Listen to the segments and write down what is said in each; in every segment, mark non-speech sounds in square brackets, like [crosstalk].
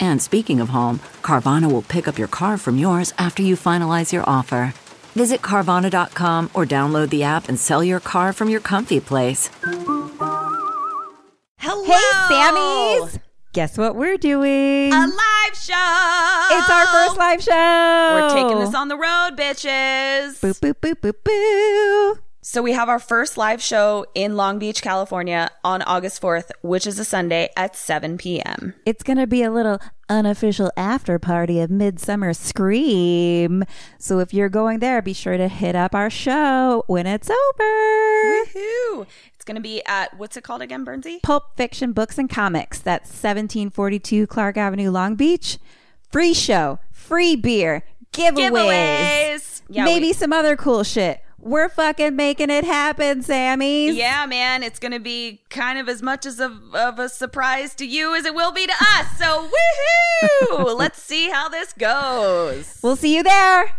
And speaking of home, Carvana will pick up your car from yours after you finalize your offer. Visit Carvana.com or download the app and sell your car from your comfy place. Hello. Hey, Sammys! Guess what we're doing? A live show. it's our first live show. We're taking this on the road, bitches. Boo, boo, boo, boo, boo. So we have our first live show in Long Beach, California on August 4th, which is a Sunday at 7 p.m. It's going to be a little unofficial after party of Midsummer Scream. So if you're going there, be sure to hit up our show when it's over. Woohoo! It's going to be at, what's it called again, Bernsey? Pulp Fiction Books and Comics. That's 1742 Clark Avenue, Long Beach. Free show, free beer, giveaways, Giveaways. Yeah, maybe we- some other cool shit. We're fucking making it happen, Sammys. Yeah, man, it's going to be kind of as much as of, of a surprise to you as it will be to us. So, woohoo! [laughs] Let's see how this goes. We'll see you there.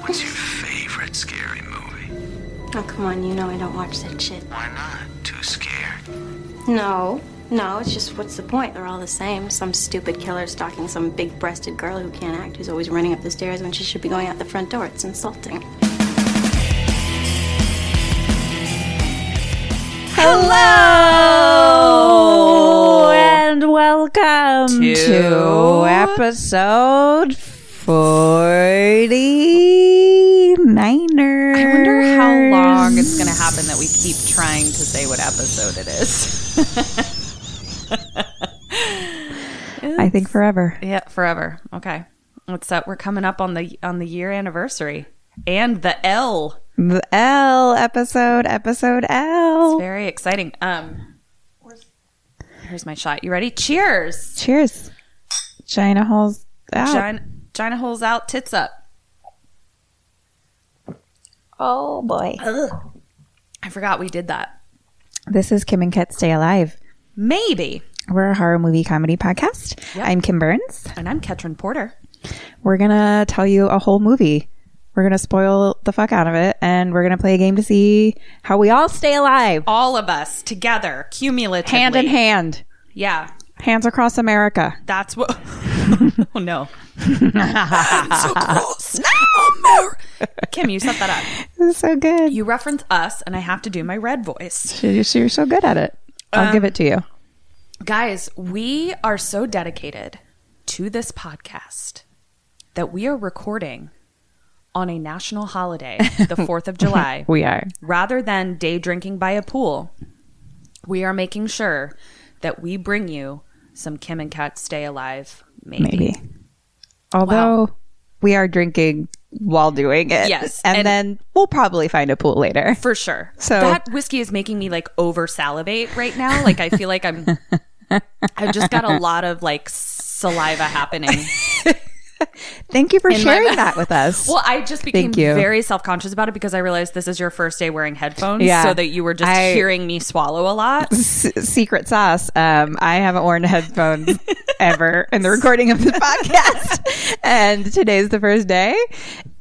What's your favorite scary movie? Oh, come on, you know I don't watch that shit. Why not? Too scared? No, no, it's just what's the point? They're all the same. Some stupid killer stalking some big breasted girl who can't act, who's always running up the stairs when she should be going out the front door. It's insulting. Hello and welcome To- to, episode 49er. I wonder how long it's going to happen that we keep trying to say what episode it is. [laughs] I think forever. yeah, forever. Okay. What's up? we're coming up on the on the year anniversary and the L. The L episode, episode L. Very exciting. Um here's my shot. You ready? Cheers. Cheers. China holes out. China, Gina holes out, tits up. oh boy. I forgot we did that. This is Kim and Kat Stay Alive. Maybe. We're a horror movie comedy podcast. Yep. I'm Kim Burns. And I'm Ketrin Porter. We're going to tell you a whole movie. We're going to spoil the fuck out of it and we're going to play a game to see how we all stay alive. All of us together, cumulatively. Hand in hand. Yeah. Hands across America. That's what [laughs] Oh no. [laughs] So close Kim, you set that up. [laughs] This is so good. You reference us and I have to do my red voice. You're, you're so good at it. I'll um, give it to you. Guys, we are so dedicated to this podcast that we are recording on a national holiday, [laughs] the 4th of July. We are. Rather than day drinking by a pool, we are making sure that we bring you some Kim and Kat Stay Alive, maybe. Maybe. Although we are drinking while doing it. Yes, And, and- then we'll probably find a pool later. For sure. So- that whiskey is making me like over salivate right now. Like I feel like I'm I've just got a [laughs] lot of like saliva happening. [laughs] [laughs] Thank you for my sharing that with us. Well, I just became Thank you. very self conscious about it because I realized this is your first day wearing headphones. Yeah. So that you were just I- hearing me swallow a lot. S- secret sauce. Um, I haven't worn headphones [laughs] ever in the recording of this [laughs] podcast, and today's the first day.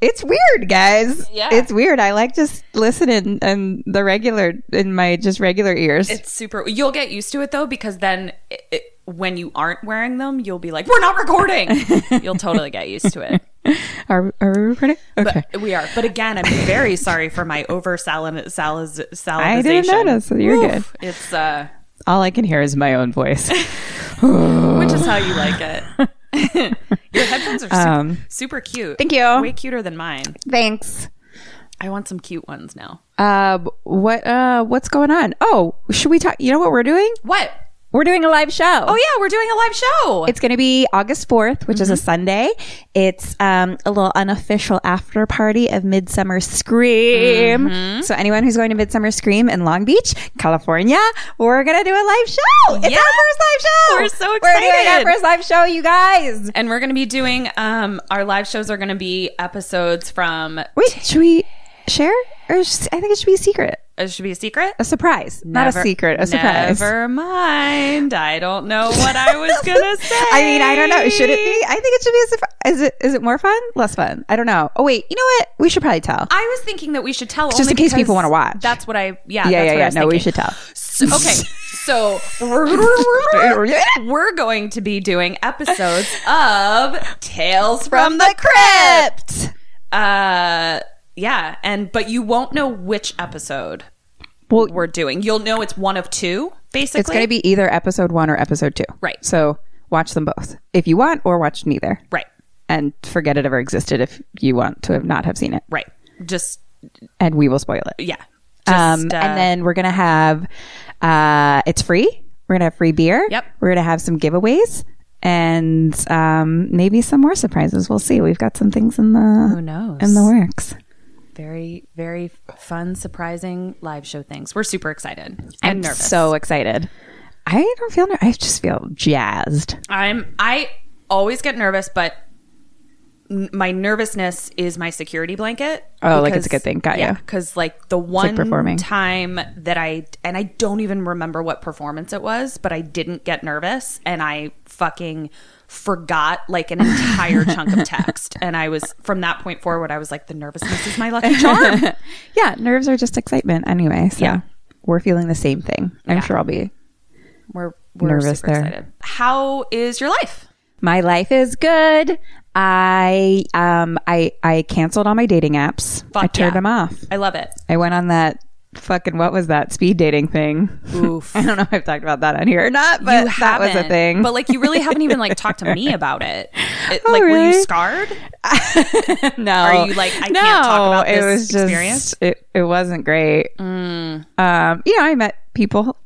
It's weird, guys. Yeah. it's weird. I like just listening and the regular in my just regular ears. It's super. You'll get used to it though because then it, it, when you aren't wearing them, you'll be like, "We're not recording." [laughs] you'll totally get used to it. [laughs] are, are we recording? Okay. But we are. But again, I'm very sorry for my over salin saliz salivization. I didn't notice. You're good. It's uh, All I can hear is my own voice. [laughs] [sighs] which is how you like it. Your headphones are super, Um, super cute. thank you. Way cuter than mine. Thanks. I want some cute ones now. Uh, what uh, what's going on? Oh, should we talk? You know what we're doing? What? We're doing a live show. Oh yeah, we're doing a live show. It's going to be August 4th, which is a Sunday. It's um, a little unofficial after party of Midsummer Scream. So anyone who's going to Midsummer Scream in Long Beach, California, we're going to do a live show. It's Yeah. our first live show. We're so excited. We're doing our first live show, you guys. and we're going to be doing um our live shows are going to be episodes from Wait, should we share? Or I think it should be a secret. It should be a secret. A surprise. Not a secret, a surprise. Never mind. I don't know what I was gonna [laughs] say. I mean, I don't know. Should it be? I think it should be a surprise. Is it? Is it more fun? Less fun? I don't know. Oh wait, you know what? We should probably tell. I was thinking that we should tell Just in case people wanna watch. That's what I. yeah, Yeah. that's yeah, what I yeah. No, we should tell. So, okay, [laughs] so we're going to be doing episodes of Tales from the crypt. [laughs] Uh, yeah, and but you won't know which episode Well, we're doing. You'll know it's one of two, basically. it's going to be either episode one or episode two. Right. So watch them both if you want, or watch neither. right, And forget it ever existed if you want to have not have seen it. right. Just And we will spoil it. yeah. um, uh, and then we're gonna have uh, it's free. We're gonna have free beer. Yep. We're gonna have some giveaways and um, maybe some more surprises. We'll see. We've got some things in the Who knows? in the works. Very very fun, surprising live show things. We're super excited. I'm, I'm nervous. so excited. I don't feel. ner- I just feel jazzed. I'm I always get nervous, but n- my nervousness is my security blanket. Oh, like it's a good thing. Got ya. because like the one performing. time that I and I don't even remember what performance it was, but I didn't get nervous and I fucking forgot like an entire [laughs] chunk of text and I was from that point forward I was like the nervousness is my lucky [laughs] charm. Yeah, nerves are just excitement anyway. So Yeah. we're feeling the same thing. I'm sure I'll be. We're we're Nervous there. excited. How is your life? My life is good. I um I I canceled all my dating apps. Fuck I turned yeah. them off. I love it. I went on that fucking what was that speed dating thing? Oof. [laughs] I don't know if I've talked about that on here or not, but you that was a thing. But like you really haven't even like talked to me [laughs] about it. It- Oh, like were you scarred? [laughs] no, Are you like, I no, can't talk about it this was just, experience? Mm. It, it wasn't great. Um, you know, I met people.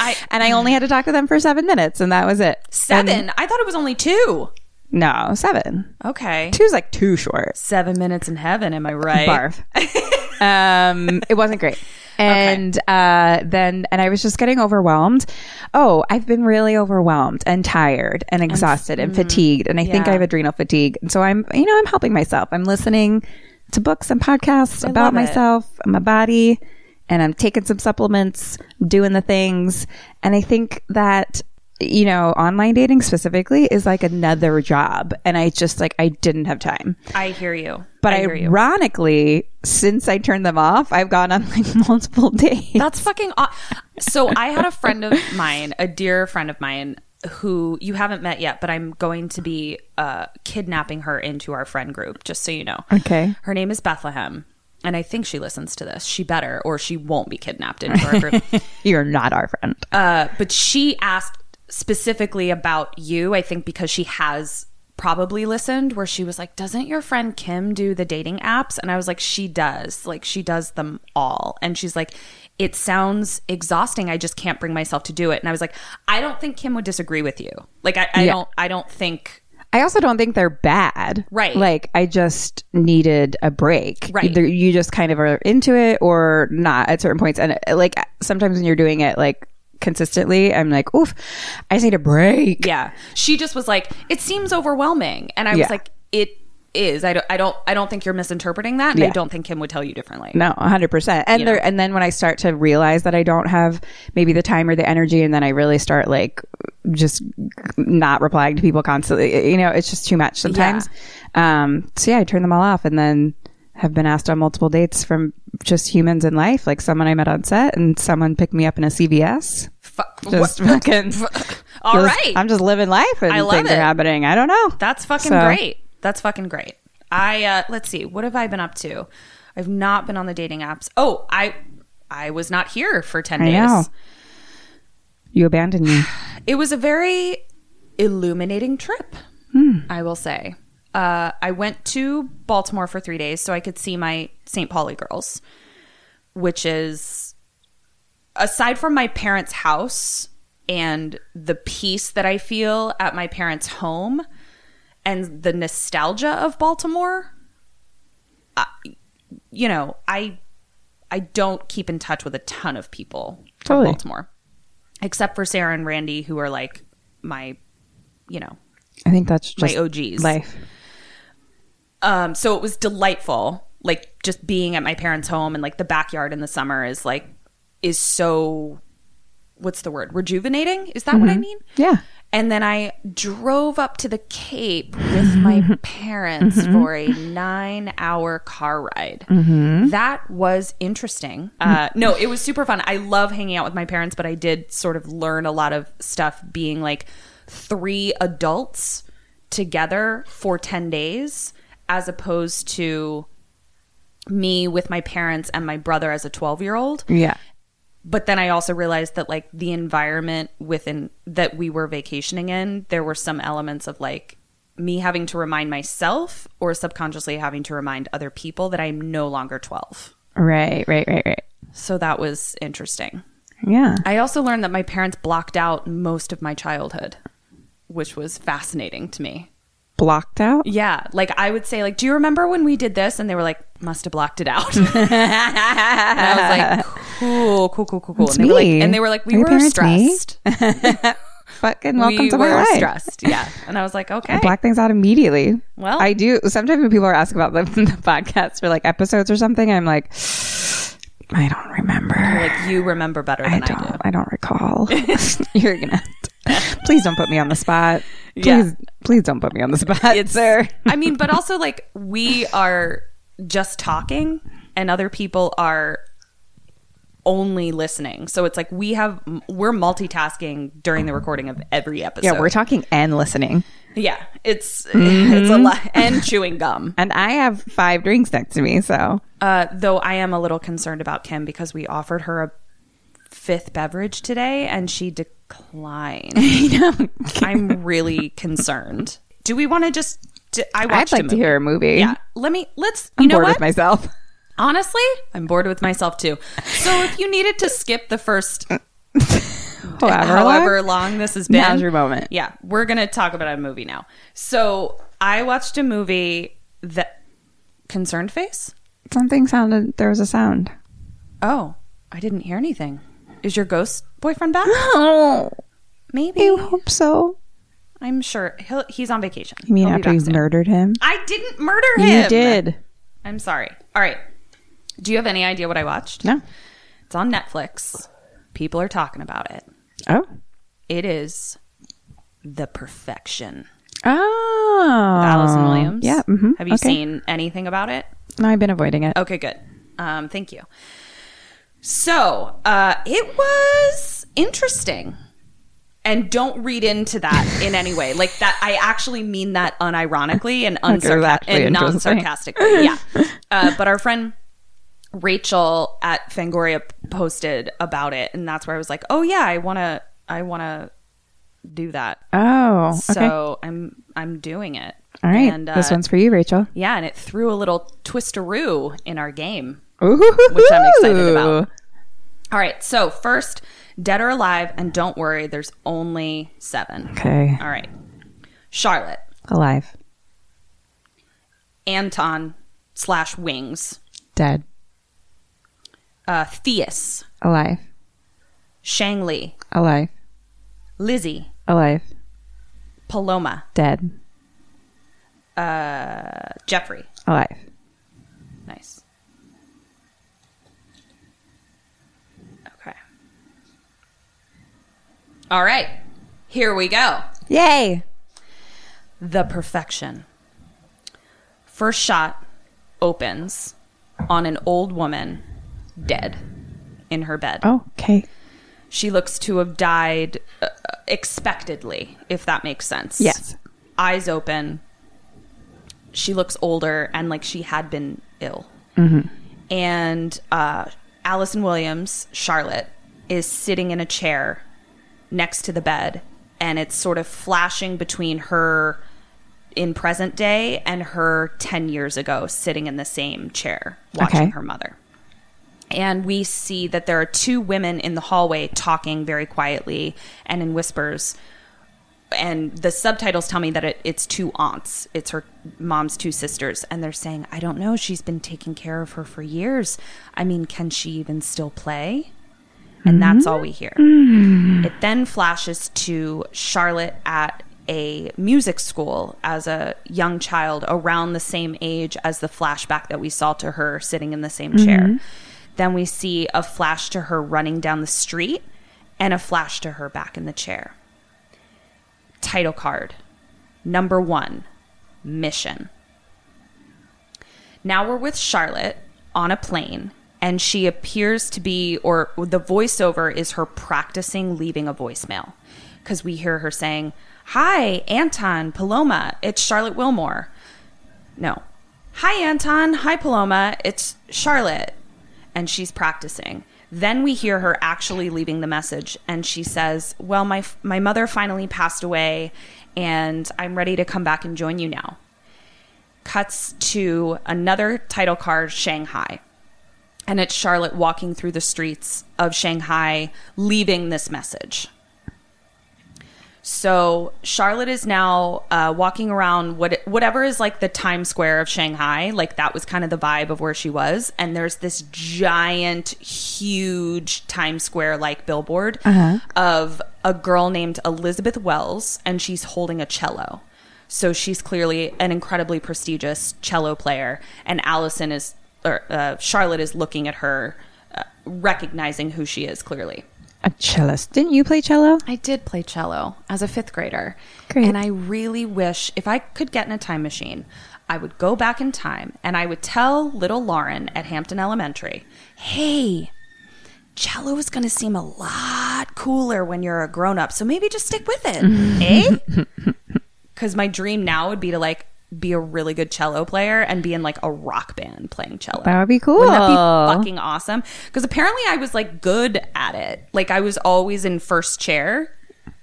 I and I only had to talk to them for seven minutes, and that was it. seven. And- I thought it was only two. No, seven. Okay. Two's like too short. Seven minutes in heaven, am I right? Barf. [laughs] um, it wasn't great. And uh, then, and I was just getting overwhelmed. Oh, I've been really overwhelmed and tired and exhausted and, fatigued, and I think. I have adrenal fatigue. And so I'm, you know, I'm helping myself. I'm listening to books and podcasts about myself and my body, and I'm taking some supplements, doing the things, and I think that you know, online dating specifically is like another job, and I just like I didn't have time. I hear you. But I hear you. ironically, since I turned them off, I've gone on like [laughs] multiple dates. That's fucking. Aw- so I had a friend of mine, a dear friend of mine, who you haven't met yet, but I'm going to be uh, kidnapping her into our friend group. Just so you know. Okay. Her name is Bethlehem, and I think she listens to this. She better, or she won't be kidnapped into our group. [laughs] You're not our friend. Uh, but she asked specifically about you, I think because she has probably listened, where she was like, Doesn't your friend Kim do the dating apps? And I was like, She does. Like, she does them all. And she's like, It sounds exhausting. I just can't bring myself to do it. And I was like, I don't think Kim would disagree with you. Like, I, I Yeah. don't, I don't think. I also don't think they're bad. Right. Like I just needed a break. Right. Either you just kind of are into it or not at certain points. And like sometimes when you're doing it like consistently, I'm like, oof, I just need a break. Yeah. She just was like, It seems overwhelming. And I was Yeah. like, It is. I don't, I don't, I don't think you're misinterpreting that. And I don't think Kim would tell you differently. No, hundred percent. And You there, know? and then when I start to realize that I don't have maybe the time or the energy, and then I really start like just not replying to people constantly. You know, it's just too much sometimes. Um, so yeah, I turn them all off, and then have been asked on multiple dates from just humans in life, like someone I met on set, and someone picked me up in a CVS. Fu- Just what- [laughs] fucking. [laughs] All just- right. I'm just living life, and I love things it. are happening. I don't know. That's fucking So- great. That's fucking great. I uh let's see. What have I been up to? I've not been on the dating apps. Oh, I I was not here for 10 I days. know. You abandoned me. [sighs] It was a very illuminating trip, I will say. Uh, I went to Baltimore for three days so I could see my St. Pauli girls, which is aside from my parents' house and the peace that I feel at my parents' home and the nostalgia of Baltimore, I, you know, I I don't keep in touch with a ton of people from Totally. Baltimore, except for Sarah and Randy, who are like my, you know, I think that's my OGs. life. Um, so it was delightful. Like just being at my parents' home and like the backyard in the summer is like is so what's the word? Rejuvenating? Is that what I mean? Yeah. And then I drove up to the Cape with my [laughs] parents for a nine hour car ride. That was interesting. Uh, no, it was super fun. I love hanging out with my parents, but I did sort of learn a lot of stuff being like three adults together for 10 days as opposed to me with my parents and my brother as a 12 year old Yeah. but then I also realized that like the environment within that we were vacationing in, there were some elements of like me having to remind myself or subconsciously having to remind other people that I'm no longer 12. Right, right, right, right. So that was interesting. Yeah. I also learned that my parents blocked out most of my childhood, which was fascinating to me. Blocked out? Yeah, like I would say like, "Do you remember when we did this?" and they were like, "Must have blocked it out." [laughs] and I was like, "Cool, cool, cool, cool, cool." It's And they were like, and they were like, "We Are were stressed." [laughs] Fucking welcome we to were my life. stressed. Yeah, and I was like, "Okay." I black things out immediately. Well- I do. Sometimes when people are asking about the, [laughs] the podcast for like episodes or something, I'm like, I don't remember. like you remember better I than I, don't. do. I, don't recall. [laughs] [laughs] You're gonna. To, [laughs] please don't put me on the spot. Please, Yeah. please don't put me on the spot, It's sir. I mean, but also like we are just talking, and other people are only listening. So it's like we have we're multitasking during the recording of every episode. Yeah, we're talking and listening, Yeah, it's Mm-hmm. [laughs] it's a lot and chewing gum. and I have five drinks next to me. So Uh, though I am a little concerned about Kim because we offered her a fifth beverage today and she declined. [laughs] I'm really concerned. Do we want to just? I I'd watched a like to hear a movie. Yeah, let me. Let's. I'm you know bored what? with myself. Honestly, I'm bored with myself too. So if you needed to skip the first [laughs] However, [laughs] however long, long this has been, now's your moment. Yeah, we're gonna talk about a movie now. So I watched a movie that concerned face. Something sounded. There was a sound. Oh, I didn't hear anything. Is your ghost boyfriend back? [gasps] Oh, Maybe. you hope so. I'm sure he'll, he's on vacation. You mean He'll after you murdered him? I didn't murder him. You did. I'm sorry. All right. Do you have any idea what I watched? No. It's on Netflix. People are talking about it. Oh. It is The Perfection. Oh. Allison Williams. Yeah. mhm, Have you okay. seen anything about it? No, I've been avoiding it. Okay, good. Um, thank you. So, uh, it was interesting. And don't read into that in any way. Like that, I actually mean that unironically and, Like it was unsarca- and non sarcastically. Yeah. [laughs] Uh, but our friend Rachel at Fangoria posted about it, and that's where I was like, "Oh yeah, I want to, I want to do that." Oh. Okay. So I'm, I'm doing it. All right. And, this uh, one's for you, Rachel. yeah, and it threw a little twisteroo in our game. Ooh. Which I'm excited about. All right, so first, Dead or Alive, and don't worry, there's only seven. Okay. All right. Charlotte, Alive. Anton slash Wings, Dead. Uh, Theus, Alive. Shang Li, Alive. Lizzie, Alive. Paloma, Dead. Jeffrey. Alive. Nice. Okay. All right, here we go. Yay. The perfection. First shot opens on an old woman dead in her bed. Oh, okay. She looks to have died uh, expectedly, if that makes sense. Yes. Eyes open. She looks older and like she had been ill. And uh, Allison Williams, Charlotte, is sitting in a chair next to the bed and it's sort of flashing between her in present day and her 10 years ago sitting in the same chair watching Okay. her mother. And we see that there are two women in the hallway talking very quietly and in whispers. And the subtitles tell me that it, it's two aunts. It's her mom's two sisters. And they're saying, I don't know. She's been taking care of her for years. I mean, can she even still play? And that's all we hear. Mm-hmm. It then flashes to Charlotte at a music school as a young child around the same age as the flashback that we saw to her sitting in the same chair. Mm-hmm. Then we see a flash to her running down the street and a flash to her back in the chair. Title card number one mission. Now we're with Charlotte on a plane, and she appears to be, or the voiceover is her practicing leaving a voicemail. Because we hear her saying, Hi, Anton, Paloma, it's Charlotte Willmore. No. Hi, Anton. Hi, Paloma. It's Charlotte. And she's practicing. Then we hear her actually leaving the message, and she says, Well, my, my mother finally passed away, and I'm ready to come back and join you now cuts to another title card, Shanghai. And it's Charlotte walking through the streets of Shanghai, leaving this message. So Charlotte is now uh, walking around what whatever is like the Times Square of Shanghai. Like that was kind of the vibe of where she was. And there's this giant, huge Times Square like billboard of a girl named Elizabeth Wells, and she's holding a cello. So she's clearly an incredibly prestigious cello player, and Allison is, or uh, Charlotte is looking at her, uh, recognizing who she is clearly. A cellist. Didn't you play cello? I did play cello as a fifth grader. Great. And I really wish if I could get in a time machine, I would go back in time and I would tell little Lauren at Hampton Elementary, hey, cello is going to seem a lot cooler when you're a grown up. So maybe just stick with it. [laughs] eh? Because my dream now would be to like be a really good cello player and be in like a rock band playing cello. That would be cool. Wouldn't that be fucking awesome? Because apparently I was like good at it. Like I was always in first chair.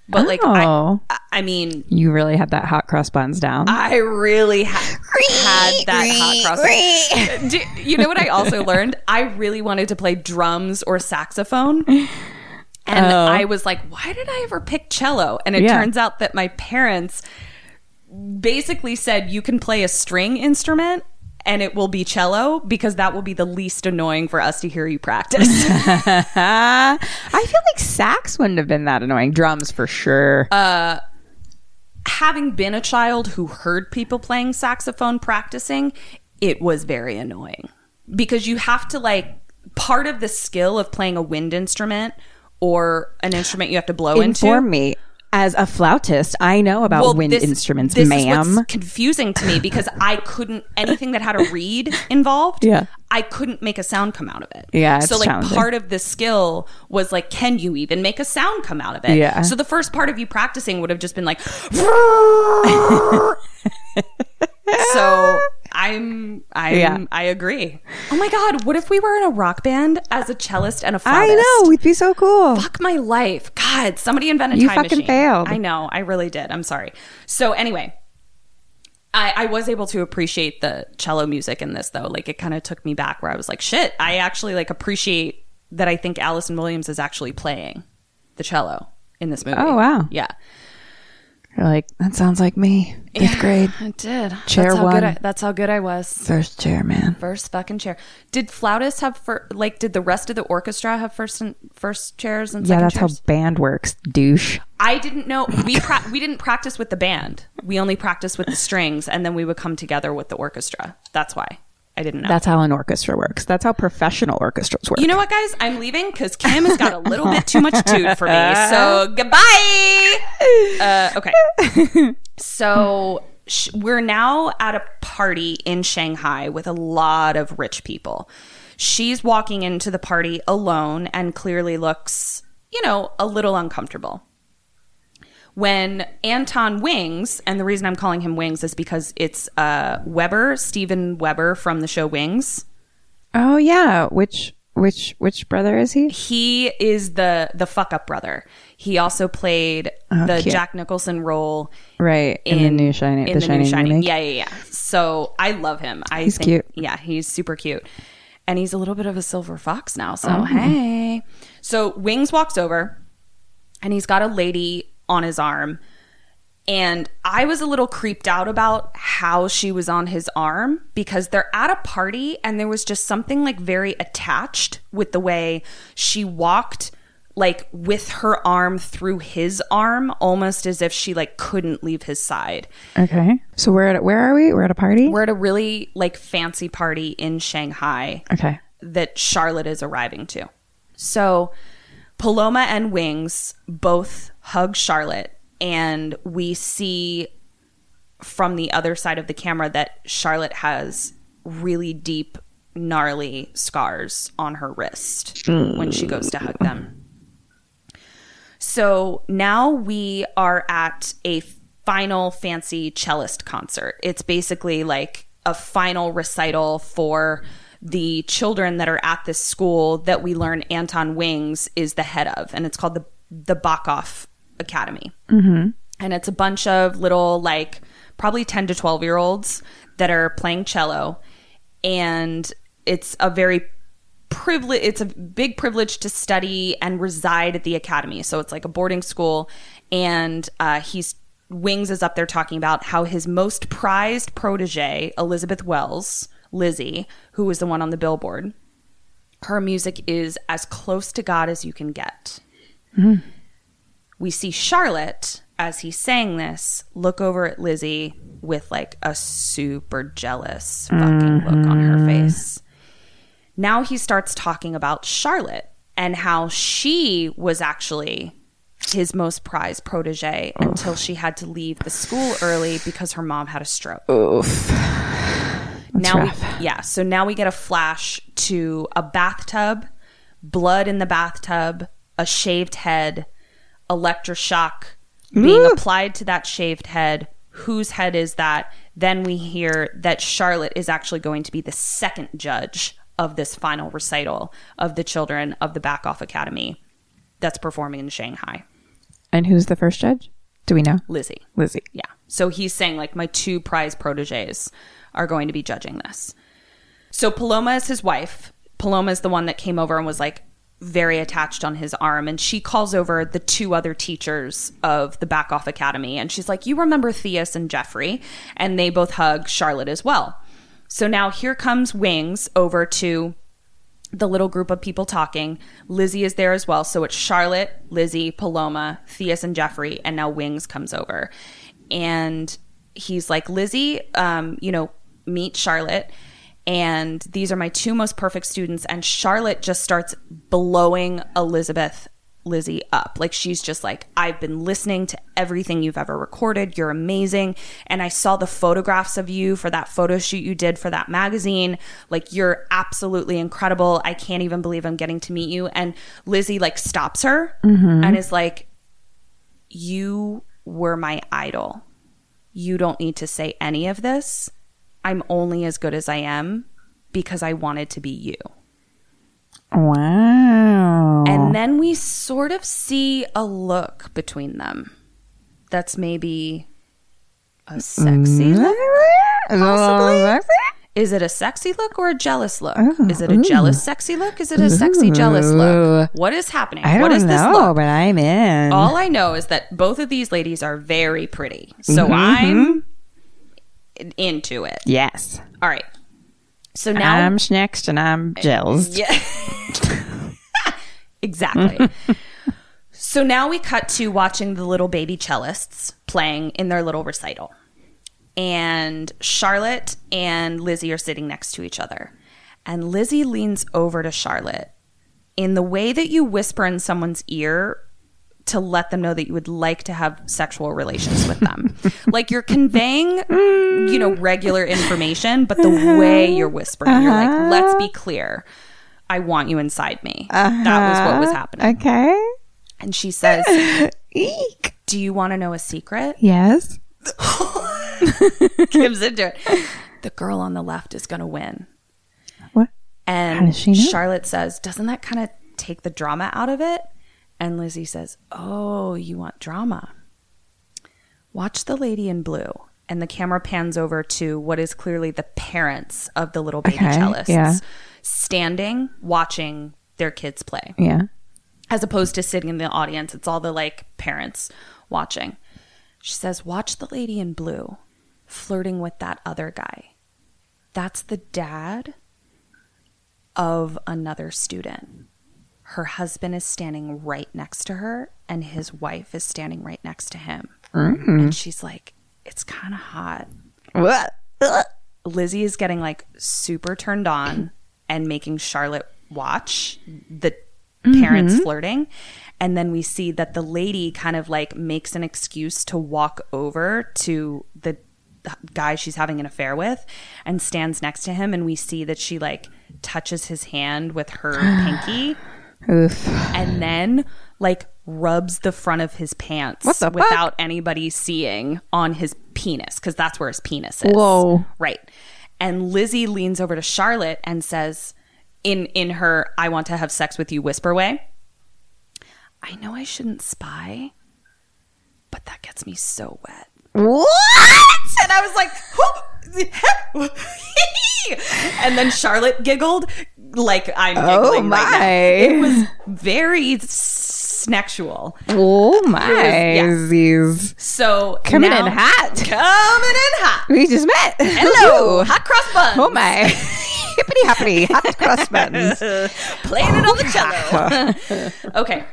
But like I, Oh. I- I mean, You really had that hot cross buns down. I really ha- had that hot cross. Do, you know what I also [laughs] learned? I really wanted to play drums or saxophone. And Oh. I was like, why did I ever pick cello? And it Yeah. turns out that my parents basically said you can play a string instrument and it will be cello because that will be the least annoying for us to hear you practice. [laughs] [laughs] I feel like sax wouldn't have been that annoying. Drums for sure. Uh, having been a child who heard people playing saxophone practicing, it was very annoying because you have to like part of the skill of playing a wind instrument or an instrument you have to blow into. Inform me. As a flautist, I know about wind this- instruments, this ma'am. Confusing to me because [laughs] I couldn't anything that had a reed involved. Yeah. I couldn't make a sound come out of it. Yeah, so like challenging. part of the skill was like, can you even make a sound come out of it? Yeah. So the first part of you practicing would have just been like. [laughs] [laughs] so I'm I'm Yeah. I agree. Oh my god, what if we were in a rock band as a cellist and a flautist? I know. We'd be so cool. Fuck my life. God, somebody invented You time fucking machine. failed. I know. I really did. I'm sorry. So anyway, I, I was able to appreciate the cello music in this though. Like it kind of took me back where I was like, shit, I actually like appreciate that I think Allison Williams is actually playing the cello in this movie. Oh, wow. Yeah. You're like, that sounds like me. Fifth grade. I did. Chair that's how one. Good I, that's how good I was. First chair, man. First fucking chair. Did flautists have fir- like? Did the rest of the orchestra have first and first chairs and Yeah, that's chairs? how band works, douche. I didn't know we pra- we didn't practice with the band. We only practiced with the strings, and then we would come together with the orchestra. That's why I didn't know. That's how an orchestra works. That's how professional orchestras work. you know what, guys? I'm leaving because Kim has got a little bit too much toot for me. [laughs] So goodbye. Uh, okay. So sh- we're now at a party in Shanghai with a lot of rich people. She's walking into the party alone and clearly looks, you know, a little uncomfortable. When Anton Wings, and the reason I'm calling him Wings is because it's uh, Weber, Steven Weber from the show Wings. Oh yeah, which Which which brother is he? He is the the fuck up brother. He also played the cute. Jack Nicholson role Right in, the new Shining. in the, the, Shining. new Shining. Yeah, yeah, yeah. So I love him. I He's think, cute. Yeah, he's super cute, and he's a little bit of a silver fox now. So Oh. hey, so Wings walks over, and he's got a lady on his arm, and I was a little creeped out about how she was on his arm because they're at a party, and there was just something like very attached with the way she walked like with her arm through his arm almost as if she like couldn't leave his side Okay. So we're at where are we? We're at a party. we're at a really like fancy party in Shanghai okay. that Charlotte is arriving to. So Paloma and Wings both hug Charlotte, and we see from the other side of the camera that Charlotte has really deep, gnarly scars on her wrist when she goes to hug them. So now we are at a final fancy cellist concert. It's basically like a final recital for the children that are at this school that we learn Anton Wings is the head of, and it's called the the Bachoff Academy. Mm-hmm. And it's a bunch of little like probably ten to twelve year olds that are playing cello, and it's a very privilege it's a big privilege to study and reside at the academy. So it's like a boarding school. And uh, he's wings is up there talking about how his most prized protege elizabeth wells lizzie who was the one on the billboard her music is as close to god as you can get we see charlotte as he's saying this look over at lizzie with like a super jealous fucking look on her face now he starts talking about Charlotte and how she was actually his most prized protege until she had to leave the school early because her mom had a stroke. Oof. now we, yeah, so now we get a flash to a bathtub, blood in the bathtub, a shaved head, electroshock mm. being applied to that shaved head. Whose head is that? Then we hear that Charlotte is actually going to be the second judge of this final recital of the children of the Bachoff Academy that's performing in Shanghai. And who's the first judge? Do we know? Lizzie. Lizzie. Yeah. So he's saying like my two prize proteges are going to be judging this. So Paloma is his wife. Paloma is the one that came over and was like very attached on his arm and she calls over the two other teachers of the Bachoff academy and she's like you remember Theus and Jeffrey and they both hug Charlotte as well. So now here comes Wings over to the little group of people talking. Lizzie is there as well. So it's Charlotte, Lizzie, Paloma, Theus, and Jeffrey. And now Wings comes over. And he's like, Lizzie, um, you know, meet Charlotte. And these are my two most perfect students. And Charlotte just starts blowing Elizabeth Lizzie up. Like she's just like, I've been listening to everything you've ever recorded. You're amazing. And I saw the photographs of you for that photo shoot you did for that magazine. Like you're absolutely incredible. I can't even believe I'm getting to meet you. And Lizzie like stops her mm-hmm. and is like, You were my idol. You don't need to say any of this. I'm only as good as I am because I wanted to be you. Wow. And then we sort of see a look between them that's maybe a sexy look. Possibly. Is it a sexy look or a jealous look? Is it a jealous sexy look? Is it a sexy jealous look? What is happening? I don't what is know, this look? but I'm in. All I know is that both of these ladies are very pretty. So Mm-hmm. I'm into it. yes. All right. So now I'm next and I'm eh, jealous. Yeah. [laughs] exactly. [laughs] so now we cut to watching the little baby cellists playing in their little recital. And Charlotte and Lizzie are sitting next to each other. And Lizzie leans over to Charlotte in the way that you whisper in someone's ear to let them know that you would like to have sexual relations with them. [laughs] like you're conveying, you know, regular information, but the uh-huh. way you're whispering, you're like, uh-huh. let's be clear. I want you inside me. That was what was uh-huh. happening. Okay. And she says, [laughs] Eek. Do you want to know a secret? Yes. [laughs] Gives into it. The girl on the left is going to win. What? And? Charlotte says, Doesn't that kind of take the drama out of it? And Lizzie says, Oh, you want drama? Watch the lady in blue. And the camera pans over to what is clearly the parents of the little baby Okay, cellists yeah. standing, watching their kids play Yeah. as opposed to sitting in the audience. It's all the like parents watching. She says, Watch the lady in blue flirting with that other guy. That's the dad of another student. Her husband is standing right next to her, and his wife is standing right next to him. Mm-hmm. And she's like, It's kind of hot. What? [laughs] Lizzie is getting like super turned on and making Charlotte watch the mm-hmm. parents flirting. And then we see that the lady kind of like makes an excuse to walk over to the guy she's having an affair with and stands next to him. And we see that she like touches his hand with her [gasps] pinky Oof. and then like rubs the front of his pants the fuck? without anybody seeing on his penis because that's where his penis is. Whoa. Right. And Lizzie leans over to Charlotte and says in in her I want to have sex with you whisper way, I know I shouldn't spy, but that gets me so wet. What? And I was like, [laughs] and then Charlotte giggled like I'm oh giggling Oh, right now. my. It was very sexual. Oh my. yeah. So coming now- in hot. coming in hot. We just met. Hello, Ooh. hot cross buns. Oh my. Hippity hoppity. Hot cross buttons. [laughs] playing it on the cello. [laughs] okay.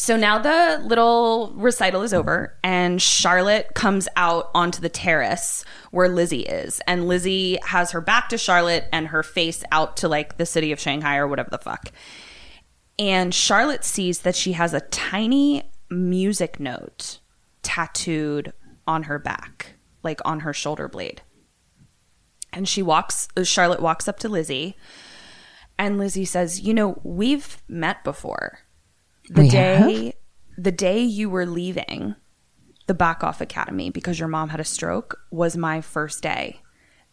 So now the little recital is over, and Charlotte comes out onto the terrace where Lizzie is. And Lizzie has her back to Charlotte and her face out to like the city of Shanghai or whatever the fuck. And Charlotte sees that she has a tiny music note tattooed on her back, like on her shoulder blade. And she walks, Charlotte walks up to Lizzie, and Lizzie says, You know, we've met before. The We day the day you were leaving the Bachoff academy because your mom had a stroke was my first day.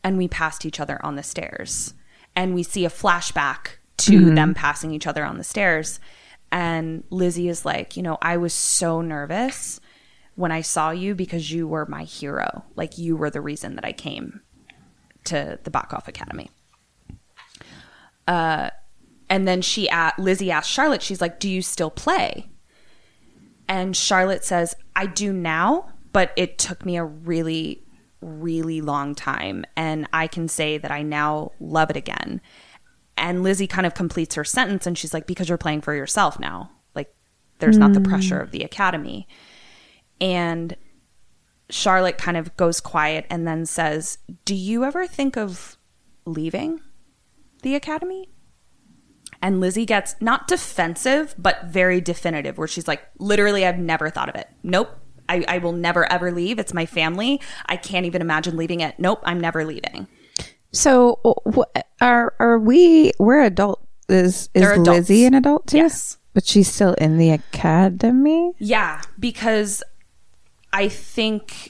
And we passed each other on the stairs. And we see a flashback to them passing each other on the stairs. And Lizzie is like, you know, I was so nervous when I saw you because you were my hero. Like you were the reason that I came to the Bachoff Academy. Uh, and then she a Lizzie asked Charlotte, she's like, "Do you still play?" And Charlotte says, "I do now, but it took me a really really long time and I can say that I now love it again." And Lizzie kind of completes her sentence and she's like, "Because you're playing for yourself now. Like there's not the hmm. pressure of the academy." And Charlotte kind of goes quiet and then says, "Do you ever think of leaving the academy?" And Lizzie gets not defensive, but very definitive, where she's like, literally, I've never thought of it. Nope. I, I will never ever leave. It's my family. I can't even imagine leaving it. Nope. I'm never leaving. So uh, wh- are are we? We're adult. Is is Lizzie an adult too? Yes. but she's still in the academy. Yeah, because I think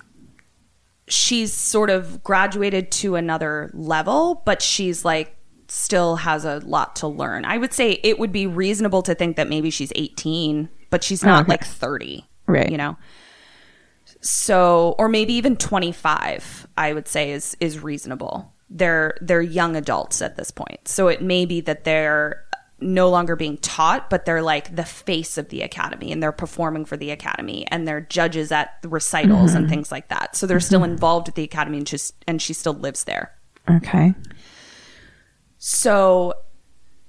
she's sort of graduated to another level, but she's like still has a lot to learn. I would say it would be reasonable to think that maybe she's 18, but she's not Okay. like 30. Right. You know. So, or maybe even 25, I would say is is reasonable. They're they're young adults at this point. So it may be that they're no longer being taught, but they're like the face of the academy and they're performing for the academy and they're judges at the recitals and mm-hmm. things like that. So they're still mm-hmm. involved with the academy and just and she still lives there. Okay. So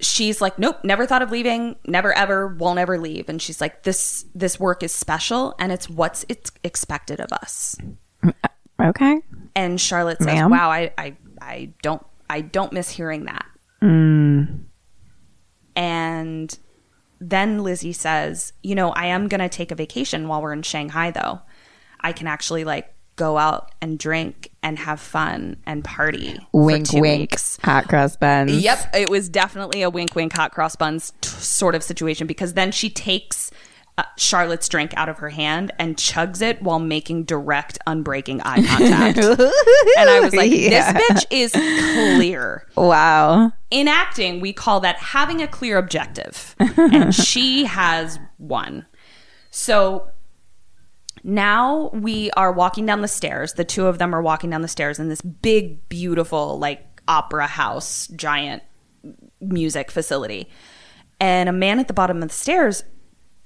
she's like, nope, never thought of leaving, never ever, won't ever leave. And she's like, this this work is special and it's what's it's expected of us. Okay. And Charlotte says, Ma'am? wow, I, I I don't I don't miss hearing that. Mm. And then Lizzie says, you know, I am gonna take a vacation while we're in Shanghai though. I can actually like go out and drink and have fun and party. Wink, wink. weeks. Hot cross buns. Yep, it was definitely a wink, wink, hot cross buns t- sort of situation because then she takes uh, Charlotte's drink out of her hand and chugs it while making direct, unbreaking eye contact. [laughs] and I was like, Yeah. this bitch is clear. Wow. In acting, we call that having a clear objective. and she has one. So now we are walking down the stairs. The two of them are walking down the stairs in this big, beautiful, like opera house, giant music facility. And a man at the bottom of the stairs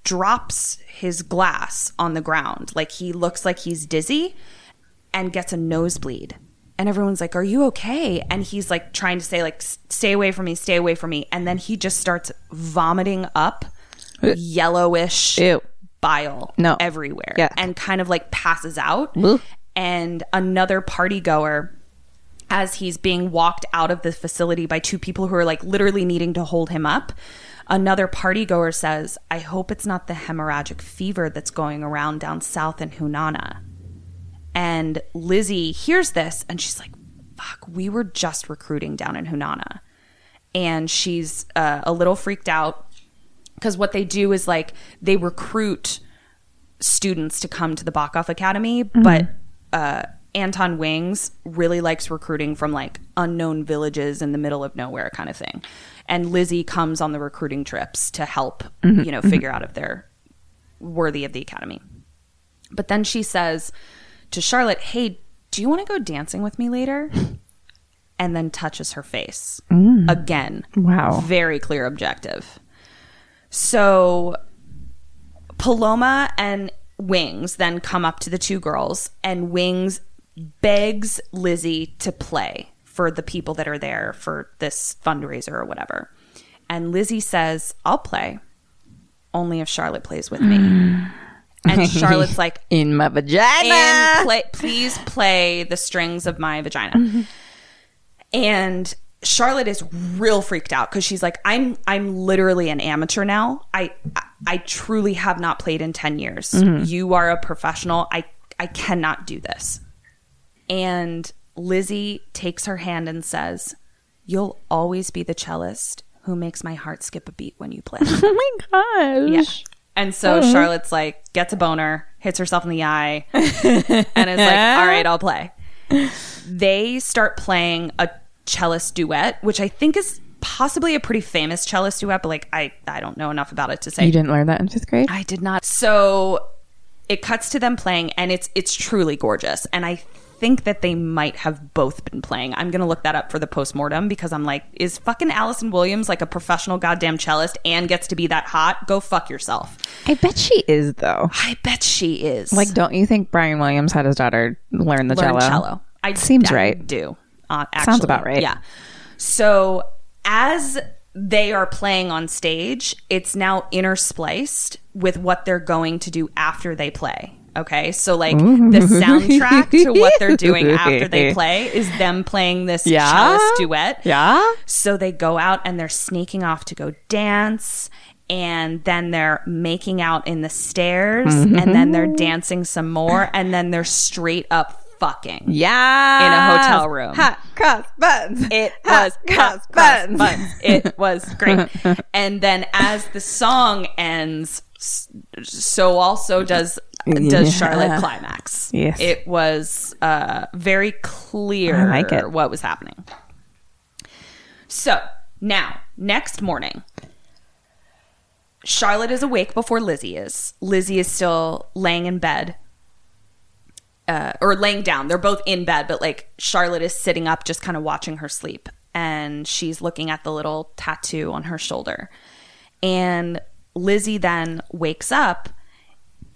drops his glass on the ground. Like he looks like he's dizzy and gets a nosebleed. And everyone's like, Are you okay? And he's like trying to say, like, stay away from me, stay away from me. And then he just starts vomiting up yellowish Ew. Bile No. everywhere Yeah. and kind of like passes out. And another party goer as he's being walked out of the facility by two people who are like literally needing to hold him up. Another party goer says, I hope it's not the hemorrhagic fever that's going around down south in Hunana. And Lizzie hears this and she's like, fuck, we were just recruiting down in Hunana. And she's uh, a little freaked out because what they do is like they recruit students to come to the Bachoff Academy, mm-hmm. but uh, Anton Wings really likes recruiting from like unknown villages in the middle of nowhere kind of thing. And Lizzie comes on the recruiting trips to help, mm-hmm. you know, mm-hmm. figure out if they're worthy of the academy. But then she says to Charlotte, Hey, do you want to go dancing with me later? And then touches her face. Mm. Again. Wow. Very clear objective. So Paloma and Wings then come up to the two girls, and Wings begs Lizzie to play for the people that are there for this fundraiser or whatever. And Lizzie says, I'll play, only if Charlotte plays with me. Mm. and Charlotte's like, [laughs] In my vagina. and play, please play the strings of my vagina. [laughs] And Charlotte is real freaked out because she's like, I'm I'm literally an amateur now. I I, truly have not played in 10 years. Mm-hmm. You are a professional. I I cannot do this. And Lizzie takes her hand and says, You'll always be the cellist who makes my heart skip a beat when you play. [laughs] oh my gosh. Yeah. And so oh. Charlotte's like, gets a boner, hits herself in the eye, and is like, [laughs] all right, I'll play. They start playing a cellist duet, which I think is possibly a pretty famous cellist duet, but like, I, I don't know enough about it to say. You didn't learn that in fifth grade? I did not. So it cuts to them playing, and it's it's truly gorgeous. And I think that they might have both been playing. I'm gonna look that up for the postmortem because I'm like, is fucking Allison Williams like a professional goddamn cellist and gets to be that hot? Go fuck yourself. I bet she is, though. I bet she is. Like, don't you think Brian Williams had his daughter learn the learn cello? cello. I Seems I right. Do uh, actually. Sounds about right. Yeah. So as they are playing on stage, it's now interspliced with what they're going to do after they play. Okay, so like the soundtrack to what they're doing [laughs] after they play is them playing this Yeah? cellist duet. Yeah? So they go out and they're sneaking off to go dance. And then they're making out in the stairs. And then they're dancing some more. And then they're straight up fucking Yeah. in a hotel room. Hot cross buttons. It Hot was cross cross buttons. buttons. It [laughs] was great. and then as the song ends, so also does does Charlotte Yeah. climax. Yes. It was uh, very clear I like it. what was happening. So now, next morning, Charlotte is awake before Lizzie is. Lizzie is still laying in bed. Uh, or laying down. They're both in bed, but like Charlotte is sitting up, just kind of watching her sleep. And she's looking at the little tattoo on her shoulder. And Lizzie then wakes up,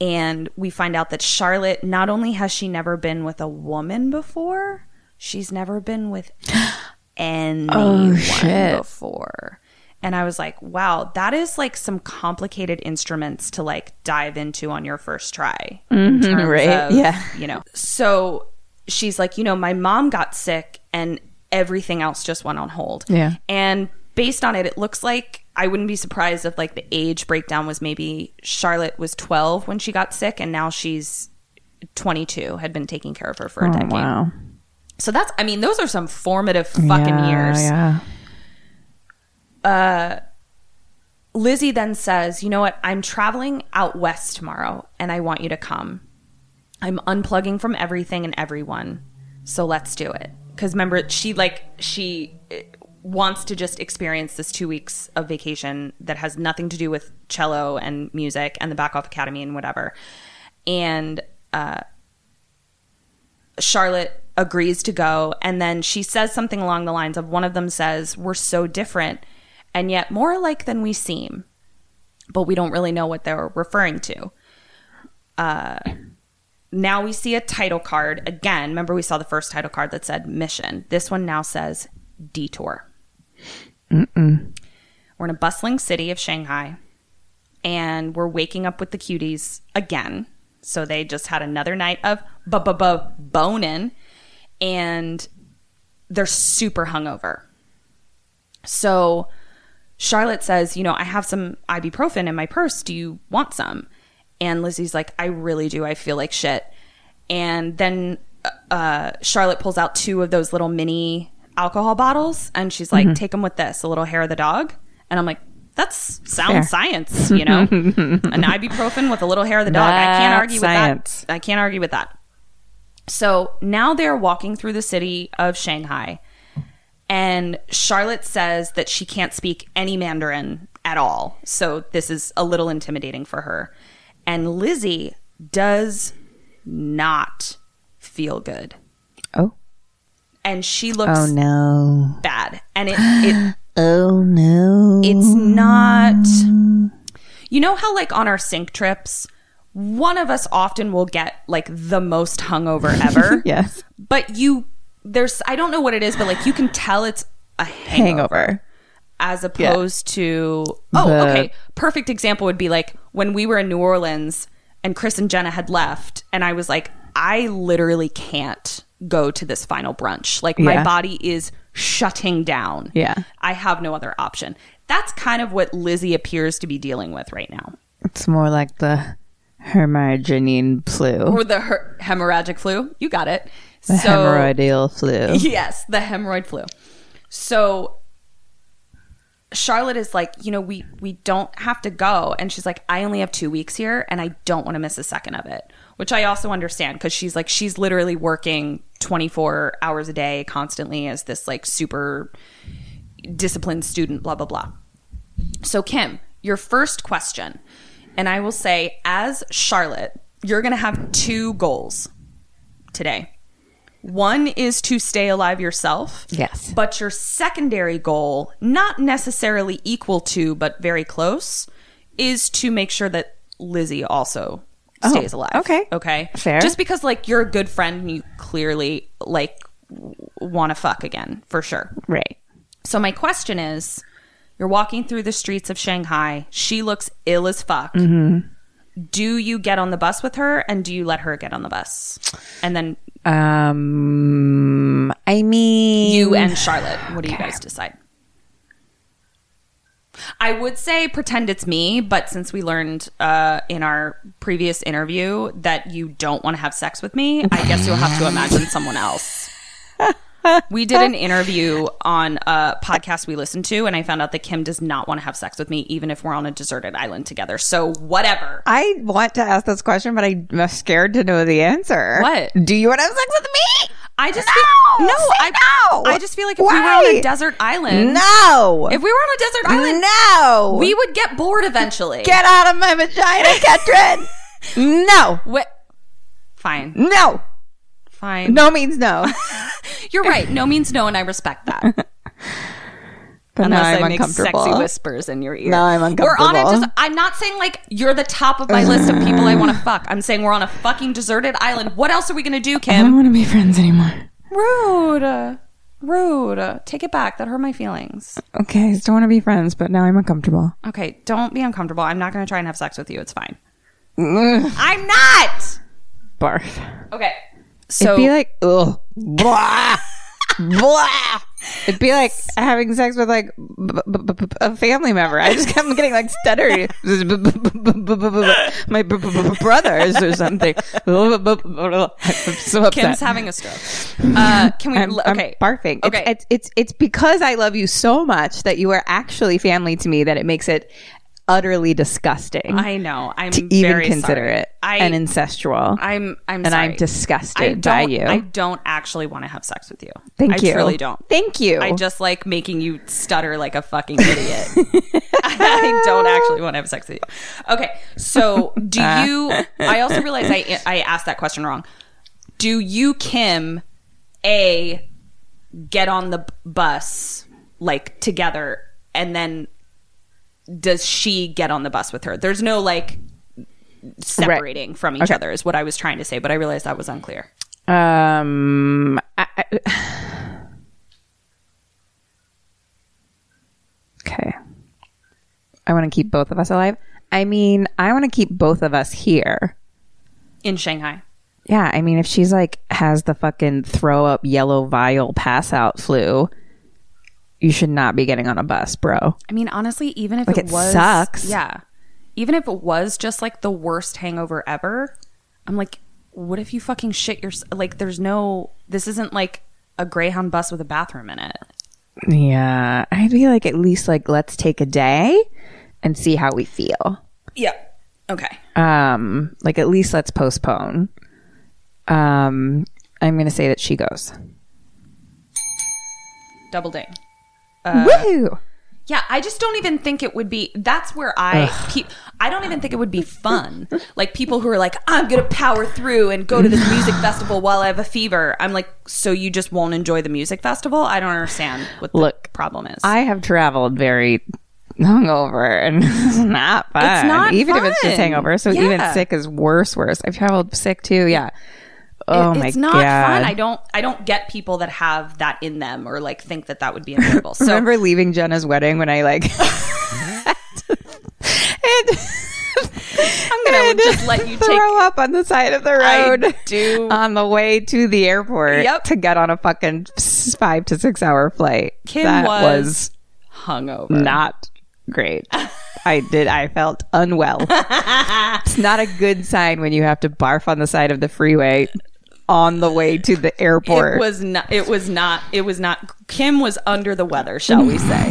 and we find out that Charlotte not only has she never been with a woman before, she's never been with [gasps] anyone shit. before. And I was like, wow, that is like some complicated instruments to like dive into on your first try. Mm-hmm, terms right, of, yeah. You know, so she's like, you know, my mom got sick and everything else just went on hold. Yeah. And based on it, it looks like I wouldn't be surprised if like the age breakdown was maybe Charlotte was 12 when she got sick and now she's 22, had been taking care of her for a Oh, decade. wow. So that's, I mean, those are some formative fucking yeah, years. Yeah. Lizzie then says, You know what? I'm traveling out west tomorrow and I want you to come. I'm unplugging from everything and everyone. So let's do it. Because remember, she like, she eh, wants to just experience this two weeks of vacation that has nothing to do with cello and music and the Bachoff Academy and whatever. And uh, Charlotte agrees to go. And then she says something along the lines of one of them says, We're so different and yet more alike than we seem. But we don't really know what they're referring to. Uh, now we see a title card again. Remember, we saw the first title card that said mission. This one now says detour. Mm-mm. We're in a bustling city of Shanghai, and we're waking up with the cuties again. So they just had another night of boning, and they're super hungover. So Charlotte says, "You know, I have some ibuprofen in my purse. Do you want some?" And Lizzie's like, "I really do. I feel like shit." And then uh, Charlotte pulls out two of those little mini alcohol bottles, and she's like, "Take them with this, a little hair of the dog." And I'm like, "That's sound Fair. science, [laughs] you know? An ibuprofen with a little hair of the dog. I can't argue science. with that. I can't argue with that." So now they're walking through the city of Shanghai, and Charlotte says that she can't speak any Mandarin at all. So this is a little intimidating for her. And Lizzie does not feel good. Oh. And she looks Oh no. bad. And it, it [gasps] Oh no. it's not you know how like on our sync trips one of us often will get like the most hungover ever [laughs] Yes. but you there's i don't know what it is but like you can tell it's a hangover, Hangover. as opposed to oh The- okay perfect example would be like when we were in new orleans and chris and jenna had left and i was like i literally can't go to this final brunch like my Yeah. body is shutting down Yeah. i have no other option that's kind of what lizzie appears to be dealing with right now It's more like the Hermogenine flu. or the her- hemorrhagic flu you got it the hemorrhoidal flu. [laughs] Yes, the hemorrhoid flu. So Charlotte is like, you know, we we don't have to go, and she's like, I only have two weeks here, and I don't want to miss a second of it. Which I also understand because she's like, she's literally working twenty four hours a day constantly as this like super disciplined student. Blah blah blah. So Kim, your first question, and I will say, as Charlotte, you're going to have two goals today. One is to stay alive yourself. Yes. But your secondary goal, not necessarily equal to, but very close, is to make sure that Lizzie also stays alive. Oh, okay. Okay. Fair. Just because, like, you're a good friend and you clearly, like, want to fuck again, for sure. Right. So my question is, you're walking through the streets of Shanghai. She looks ill as fuck. Mm-hmm. Do you get on the bus with her and do you let her get on the bus? And then Um I mean you and Charlotte, what do you guys decide? I would say pretend it's me, but since we learned uh, in our previous interview that you don't want to have sex with me, I guess you'll have to imagine someone else. [laughs] We did an interview on a podcast we listened to, and I found out that Kim does not want to have sex with me, even if we're on a deserted island together. So, whatever. I want to ask this question, but I'm scared to know the answer. What? Do you want to have sex with me? I just No! feel, no, I, no! I just feel like if we were on a desert island, No. if we were on a desert island, no. we would get bored eventually. get out of my vagina, Ketrin. [laughs] no. What? Fine. No. Fine. No means no. [laughs] You're right. No means no, and I respect that. [laughs] But now Unless I'm I make sexy whispers in your ear. Now I'm uncomfortable. We're on a des- I'm not saying like you're the top of my list of people I want to [sighs] fuck. I'm saying we're on a fucking deserted island. What else are we gonna do, Kim? I don't want to be friends anymore. Rude. Rude. Take it back. That hurt my feelings. Okay, I still want to be friends, but now I'm uncomfortable. Okay, don't be uncomfortable. I'm not gonna try and have sex with you. It's fine. I'm not. Barf. Okay. So It'd be like, ugh, blah, blah. It'd be like having sex with like b- b- b- a family member. I just kept getting like stuttery. My brothers or something. I'm so upset. Kim's having a stroke. Uh, can we? I'm, I'm okay. barfing. Okay. It's, it's it's it's because I love you so much that you are actually family to me that it makes it utterly disgusting I know. I'm to even very consider sorry. it I, and incestual. I'm I'm and I'm disgusted I by you. I don't actually want to have sex with you. Thank I you. truly don't. Thank you. I just like making you stutter like a fucking idiot. [laughs] I don't actually want to have sex with you. Okay, so do uh. you? I also realize I I asked that question wrong. Do you, Kim, a get on the bus like together, and then does she get on the bus with her? There's no like separating from each Okay. other is what I was trying to say, but I realized that was unclear. Um, I, I, [sighs] okay. I want to keep both of us alive. I mean, I want to keep both of us here. In Shanghai. Yeah, I mean, if she's like has the fucking throw up yellow vial pass out flu, you should not be getting on a bus, bro. I mean, honestly, even if Like, it, it was sucks. yeah, even if it was just like the worst hangover ever, I'm like, what if you fucking shit your like? There's no. This isn't like a Greyhound bus with a bathroom in it. Yeah, I'd be like, at least like let's take a day and see how we feel. Yeah. Okay. Um, like at least let's postpone. Um, I'm gonna say that she goes. Double ding. Uh, Woohoo! Yeah, I just don't even think it would be. That's where I keep. I don't even think it would be fun. Like people who are like, I'm gonna power through and go to this music festival while I have a fever. I'm like, so you just won't enjoy the music festival? I don't understand what the Look, problem is. I have traveled very hungover and [laughs] it's not fun. It's not even if it's just hangover. So even sick is worse. Worse. I've traveled sick too. Yeah. Oh It- my it's not god! fun. I don't. I don't get people that have that in them or like think that that would be enjoyable. [laughs] So remember leaving Jenna's wedding when I like. [laughs] and I'm gonna just let you take. throw up on the side of the I road do. on the way to the airport Yep. to get on a fucking five to six hour flight. Kim that was, hungover. not great. I did. I felt unwell. [laughs] it's not a good sign when you have to barf on the side of the freeway on the way to the airport. It was not. It was not. It was not. Kim was under the weather, shall we say? [laughs]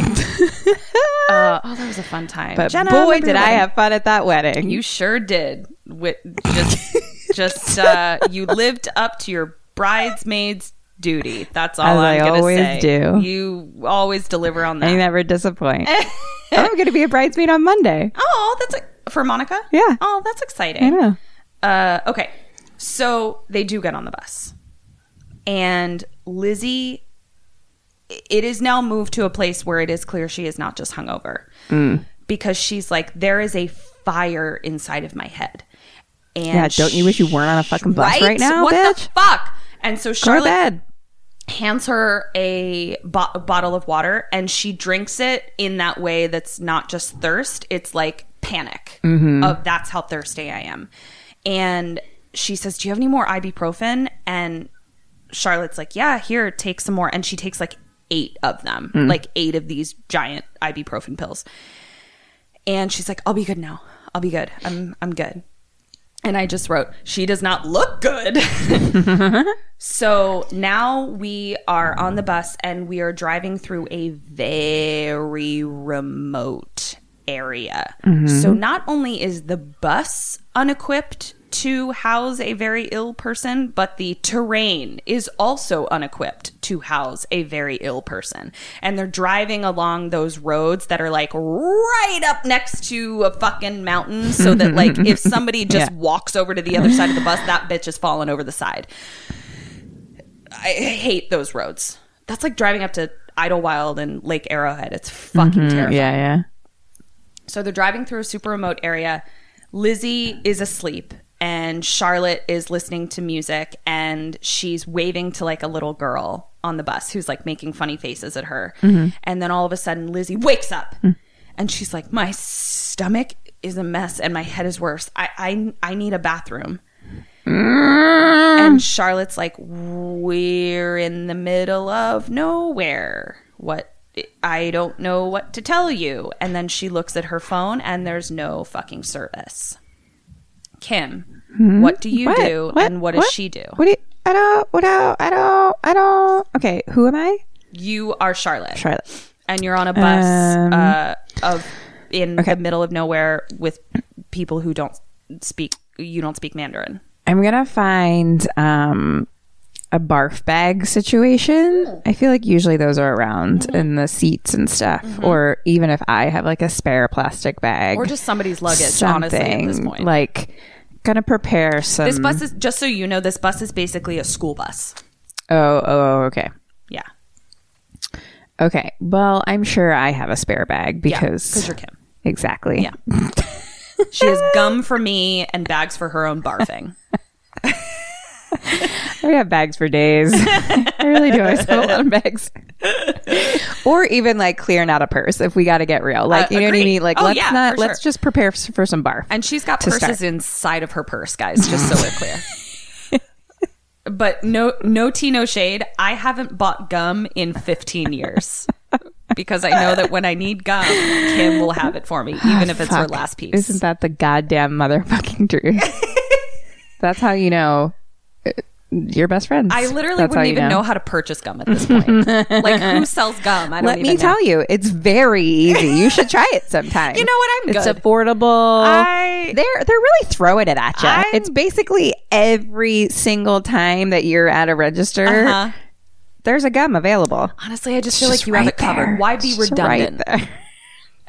uh, oh, that was a fun time. but Jenna, boy, did I have fun at that wedding. You sure did. With just, [laughs] just uh, you lived up to your bridesmaid's duty. That's all As I'm I gonna always say. do. You always deliver on that. I never disappoint. [laughs] I'm going to be a bridesmaid on Monday. Oh, that's a, for Monica. Yeah. Oh, that's exciting. I know. Uh, okay, so they do get on the bus, and Lizzie. It is now moved to a place where it is clear she is not just hungover, Mm. because she's like, there is a fire inside of my head. And Yeah, don't you wish you weren't on a fucking bus right now, What bitch? the fuck? And so Charlotte hands her a, bo- a bottle of water and she drinks it in that way that's not just thirst it's like panic of that's how thirsty i am and she says do you have any more ibuprofen? And charlotte's like yeah here take some more. And she takes like eight of them hmm. like eight of these giant ibuprofen pills. And she's like i'll be good now. I'll be good. I'm i'm good. And I just wrote, she does not look good. [laughs] so now we are on the bus and we are driving through a very remote area. Mm-hmm. So not only is the bus unequipped to house a very ill person, but the terrain is also unequipped to house a very ill person. And they're driving along those roads that are like right up next to a fucking mountain so that [laughs] like if somebody just Yeah. walks over to the other side of the bus, that bitch is falling over the side. I hate those roads. That's like driving up to Idyllwild and Lake Arrowhead. It's fucking mm-hmm. terrifying. Yeah, yeah. So they're driving through a super remote area. Lizzie is asleep and Charlotte is listening to music and she's waving to like a little girl on the bus who's like making funny faces at her. Mm-hmm. And then all of a sudden Lizzie wakes up mm. and she's like, My stomach is a mess and my head is worse. I I, I need a bathroom. Mm. And Charlotte's like, We're in the middle of nowhere. What? I don't know what to tell you. And then she looks at her phone and there's no fucking service. Kim, what do you What? do What? and what does she do? What do you, I don't, what do, I don't, I don't. Okay, who am I? You are Charlotte. Charlotte. And you're on a bus Um, uh, of in Okay. the middle of nowhere with people who don't speak you don't speak Mandarin. I'm gonna find um a barf bag situation. I feel like usually those are around in the seats and stuff, or even if I have like a spare plastic bag Or just somebody's luggage, honestly, at this something, point. Like, gonna prepare some. This bus is just so you know, this bus is basically a school bus. oh, oh, oh, okay, Yeah. okay. Well, I'm sure I have a spare bag because Because you're Kim. exactly. Yeah. [laughs] She has gum for me and bags for her own barfing. [laughs] [laughs] I have bags for days. [laughs] I really do. I have a lot of bags. or even like clearing out a purse if we got to get real. Like, Uh, you know what I mean? Like, Oh, let's yeah, not, let's sure. just prepare f- for some barf. And she's got purses start. inside of her purse, guys, just so we're clear. [laughs] but no no tea, no shade. I haven't bought gum in 15 years. Because I know that when I need gum, Kim will have it for me, even if it's her last piece. Isn't that the goddamn motherfucking truth? That's how you know uh, your best friends. I literally That's wouldn't even know. how to purchase gum at this point. [laughs] like who sells gum? I don't Let me know. tell you, it's very easy. You should try it sometime. [laughs] You know what? I'm It's good. affordable. I- they're they're really throwing it at you. I'm- It's basically every single time that you're at a register, Uh-huh. there's a gum available. Honestly, I just feel like you have it covered. Why be It's just right redundant? there.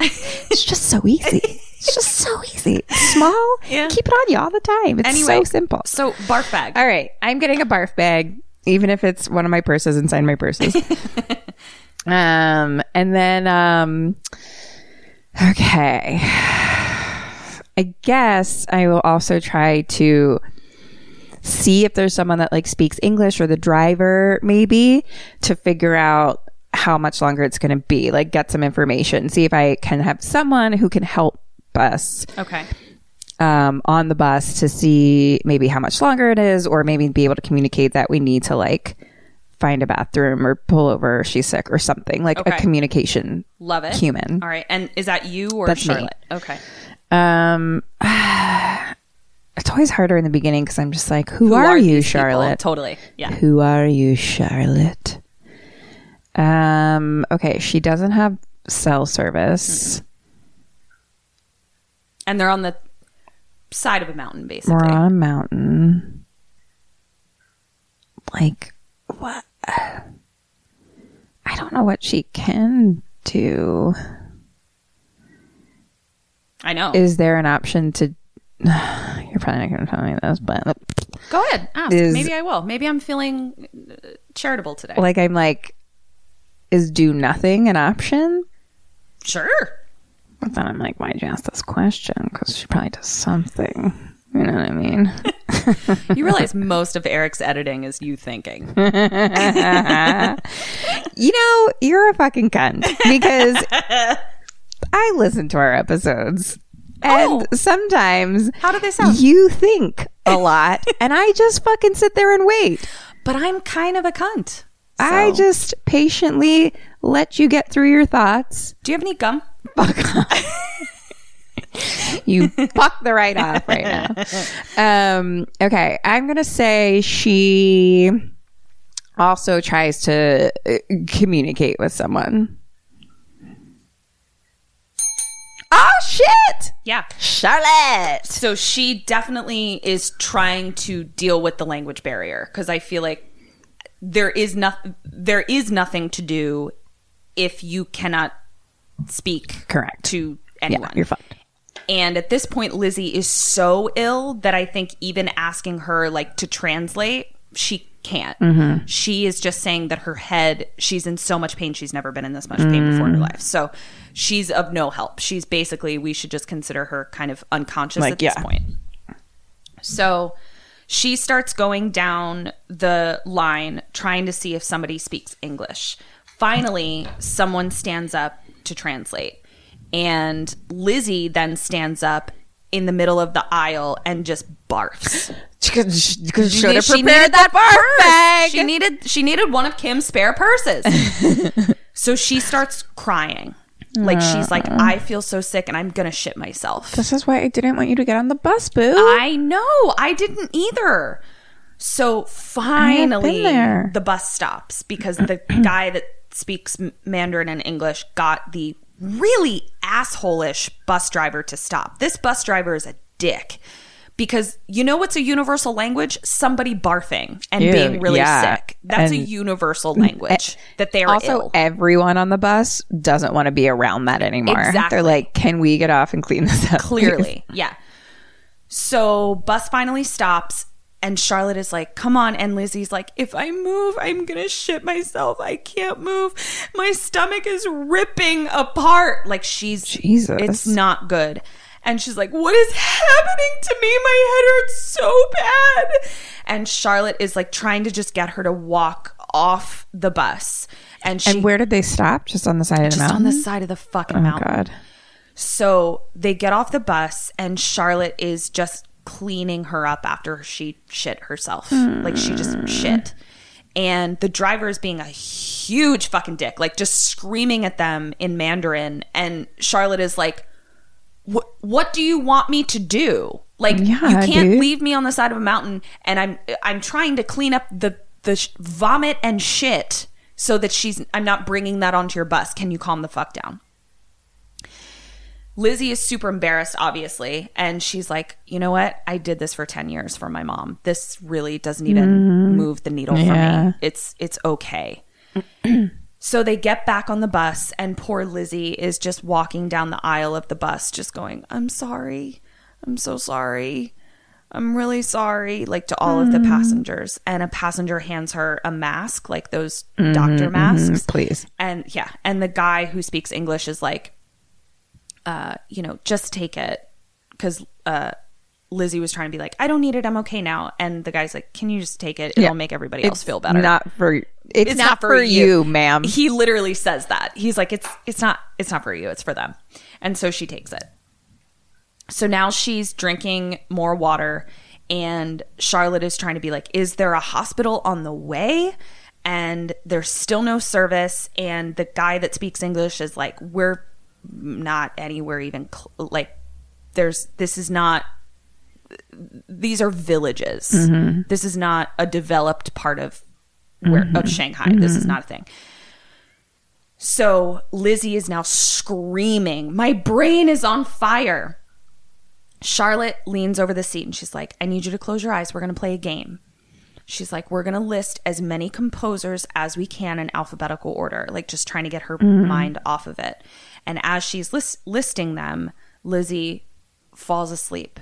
[laughs] it's just so easy. It's just so easy. Small. Yeah. Keep it on you all the time. It's Anyway, so simple. So barf bag. All right, I'm getting a barf bag, even if it's one of my purses inside my purses. [laughs] um, and then um, okay, I guess I will also try to see if there's someone that like speaks English or the driver maybe to figure out how much longer it's going to be. Like get some information, see if I can have someone who can help us Okay. um, on the bus to see maybe how much longer it is, or maybe be able to communicate that we need to like find a bathroom or pull over. She's sick or something like Okay. a communication. Love it. Human. All right. And is that you or That's me. Charlotte? Okay. Um, [sighs] it's always harder in the beginning because I'm just like, who, are, you, these people? Charlotte? Totally. Yeah. Who are you, Charlotte? Um. Okay, she doesn't have cell service. And they're on the side of a mountain, basically. We're on a mountain. Like, what? I don't know what she can do. I know. Is there an option to? [sighs] You're probably not going to tell me this, but Go ahead. Ask. Is- Maybe I will. Maybe I'm feeling uh, charitable today. like, I'm like, is do nothing an option? sure. But then I'm like, why'd you ask this question? Because she probably does something. You know what I mean? [laughs] You realize most of Eric's editing is you thinking. [laughs] You know, you're a fucking cunt because I listen to our episodes. And Oh. sometimes How do they sound? you think a lot [laughs] and I just fucking sit there and wait. But I'm kind of a cunt. I just patiently let you get through your thoughts. Do you have any gum? You fuck the right off right now. Um, okay, I'm gonna say she also tries to uh, communicate with someone. Oh shit! Yeah. Charlotte. So she definitely is trying to deal with the language barrier because I feel like there is nothing there is nothing to do if you cannot speak Correct. to Yeah, anyone. you're fucked. And at this point, Lizzie is so ill that I think even asking her like to translate, she can't. Mm-hmm. She is just saying that her head, she's in so much pain. She's never been in this much pain before in Mm. her life. So she's of no help. She's basically, we should just consider her kind of unconscious Like, at this yeah. point. So she starts going down the line trying to see if somebody speaks English. Finally, someone stands up to translate. And Lizzie then stands up in the middle of the aisle and just barfs. [laughs] Should have She prepared needed that barf bag. She needed she needed one of Kim's spare purses. [laughs] so she starts crying. Like she's like, mm. I feel so sick and I'm gonna shit myself. This is why I didn't want you to get on the bus, boo. I know. I didn't either. So finally, the bus stops because the [clears throat] guy that speaks Mandarin and English got the really asshole-ish bus driver to stop. This bus driver is a dick. Because you know what's a universal language? Somebody barfing and Ew, being really yeah. sick. That's a universal language [laughs] that they are also ill. everyone on the bus doesn't want to be around that anymore. Exactly. They're like, can we get off and clean this up? clearly yeah so bus finally stops and charlotte is like come on. And lizzie's like if i move i'm gonna shit myself. I can't move. My stomach is ripping apart. Like she's Jesus. it's not good. And she's like what is happening to me? My head hurts so bad. And charlotte is like trying to just get her to walk off the bus. And she And where did they stop? Just on the side of the just mountain. on the side of the fucking oh mountain. God. so they get off the bus, and Charlotte is just cleaning her up after she shit herself. Hmm. Like she just shit. And the driver is being a huge fucking dick, like just screaming at them in Mandarin. And Charlotte is like, "What? What do you want me to do? Like Yeah, you can't dude. leave me on the side of a mountain, and I'm I'm trying to clean up the the sh- vomit and shit so that she's I'm not bringing that onto your bus. Can you calm the fuck down?" Lizzie is super embarrassed, obviously, and she's like, "You know what? I did this for ten years for my mom. This really doesn't even mm-hmm. move the needle for me. It's it's okay." [clears throat] so they get back on the bus, and poor Lizzie is just walking down the aisle of the bus, just going, "I'm sorry, I'm so sorry." I'm really sorry, like to all of the mm-hmm. passengers. And a passenger hands her a mask, like those mm-hmm. doctor masks. Please. And yeah, and the guy who speaks English is like, uh, you know, just take it. Cause uh, Lizzie was trying to be like, I don't need it. I'm okay now. And the guy's like, can you just take it? It'll Yeah. make everybody else feel better. Not for. It's, not, for you, ma'am. He literally says that. He's like, it's it's not it's not for you. It's for them. And so she takes it. So now she's drinking more water, and Charlotte is trying to be like, is there a hospital on the way? And there's still no service. And the guy that speaks English is like, we're not anywhere even cl- like, there's this is not. These are villages. Mm-hmm. This is not a developed part of where of mm-hmm. Shanghai. This is mm-hmm. not a thing. So Lizzie is now screaming, My brain is on fire. Charlotte leans over the seat and she's like, I need you to close your eyes. We're going to play a game. She's like, We're going to list as many composers as we can in alphabetical order, like just trying to get her mind off of it. And as she's lis- listing them, Lizzie falls asleep.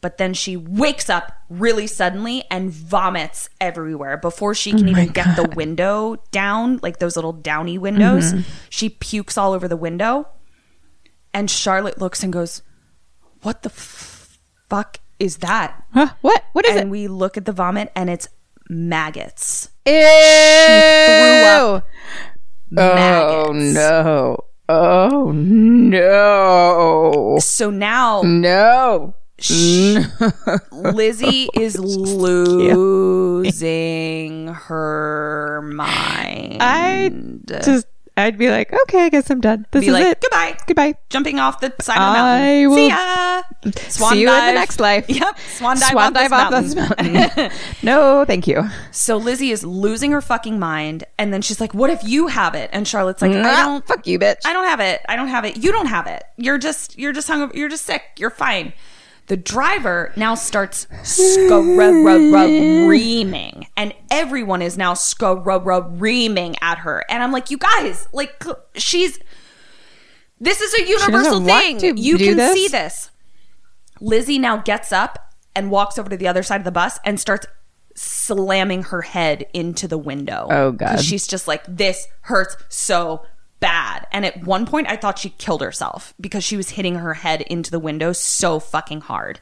But then she wakes up really suddenly and vomits everywhere. Before she can oh even get the window down, like those little downy windows, mm-hmm. she pukes all over the window. And Charlotte looks and goes, What the f- fuck is that? Huh? What? What is and it? we look at the vomit and it's maggots. Ew. threw up Oh no. Oh no. So now No. Lizzie [laughs] is losing her mind. I just I'd be like, okay, I guess I'm done. This Be is like, it. goodbye. Goodbye. Jumping off the side of the I mountain. will- See ya. Swan See you in the next life. [laughs] Yep. Swan dive, Swan off, this dive off this mountain. [laughs] no, thank you. So Lizzie is losing her fucking mind, and then she's like, "What if you have it?" And Charlotte's like, "I Ah, don't, fuck you, bitch. I don't have it. I don't have it. You don't have it. You're just, you're just hung. You're just sick. You're fine." The driver now starts screaming, and everyone is now screaming at her. And I'm like, "You guys, like, she's." This is a universal thing. You can this? see this. Lizzie now gets up and walks over to the other side of the bus and starts slamming her head into the window. Oh, god. She's just like, this hurts so bad. And at one point, I thought she killed herself because she was hitting her head into the window so fucking hard.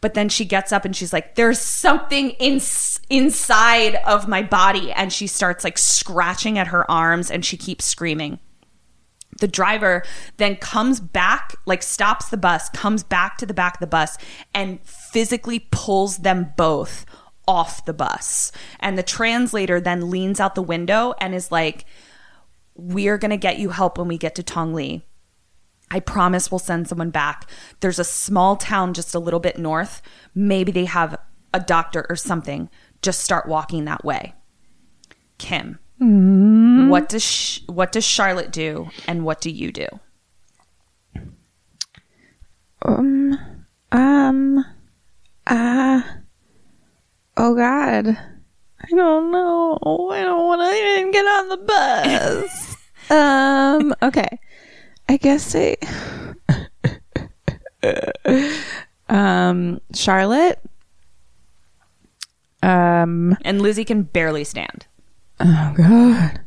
But then she gets up and she's like, there's something in- inside of my body. And she starts like scratching at her arms and she keeps screaming the driver then comes back like stops the bus comes back to the back of the bus and physically pulls them both off the bus and the translator then leans out the window and is like we're going to get you help when we get to tongli I promise we'll send someone back. There's a small town just a little bit north. Maybe they have a doctor or something. Just start walking that way. Kim, what does sh- what does Charlotte do, and what do you do? Um, um, uh, oh God. I don't know. I don't want to even get on the bus. [laughs] um, okay. I guess I, [laughs] um, Charlotte. Um, And Lizzie can barely stand. oh God.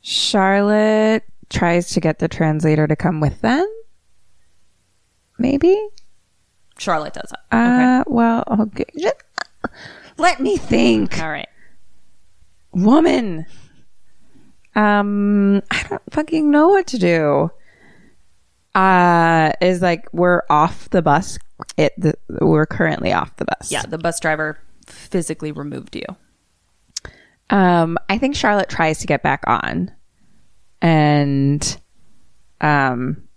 Charlotte tries to get the translator to come with them. Maybe? Charlotte does it. Uh, well, okay. Let me think. All right. Woman. Um, I don't fucking know what to do. Uh, is like we're off the bus. It the, we're currently off the bus. Yeah, the bus driver physically removed you. Um, I think Charlotte tries to get back on, and um,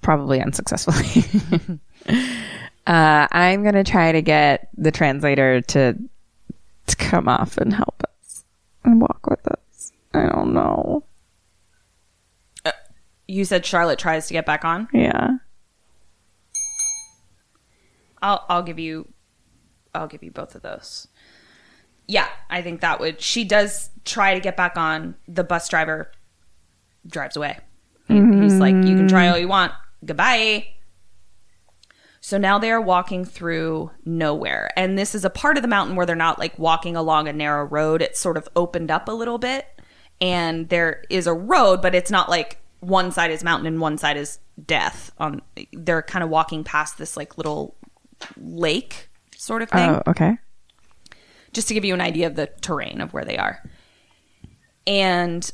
probably unsuccessfully. [laughs] uh, I'm gonna try to get the translator to to come off and help us and walk with us. I don't know. You said Charlotte tries to get back on. Yeah. I'll I'll give you I'll give you both of those. Yeah, I think that would she does try to get back on. The bus driver drives away. He- He's like, "You can try all you want. Goodbye." So now they are walking through nowhere. And this is a part of the mountain where they're not like walking along a narrow road. It's sort of opened up a little bit. And there is a road, but it's not like one side is mountain and one side is death. On they're kind of walking past this like little lake sort of thing Oh, okay. just to give you an idea of the terrain of where they are. And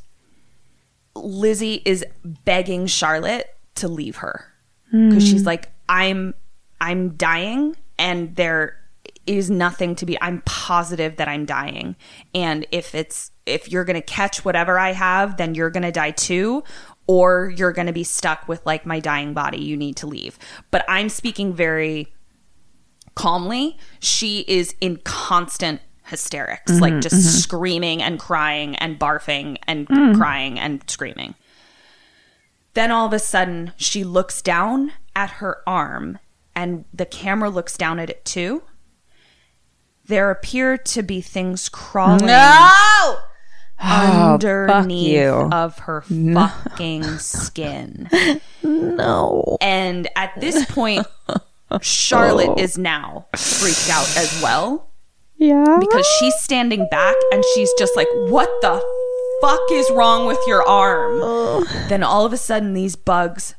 Lizzie is begging Charlotte to leave her because hmm. she's like, I'm, I'm dying, and there is nothing to be. I'm positive that I'm dying, and if it's if you're gonna catch whatever I have, then you're gonna die too. Or you're going to be stuck with like my dying body. You need to leave. But I'm speaking very calmly, she is in constant hysterics, mm-hmm, like just mm-hmm. screaming and crying and barfing and mm. crying and screaming. Then all of a sudden, she looks down at her arm, and the camera looks down at it too. There appear to be things crawling Oh, fuck underneath you. of her fucking skin. No. And at this point, Charlotte is now freaked out as well Yeah. because she's standing back and she's just like, What the fuck is wrong with your arm? Then all of a sudden, these bugs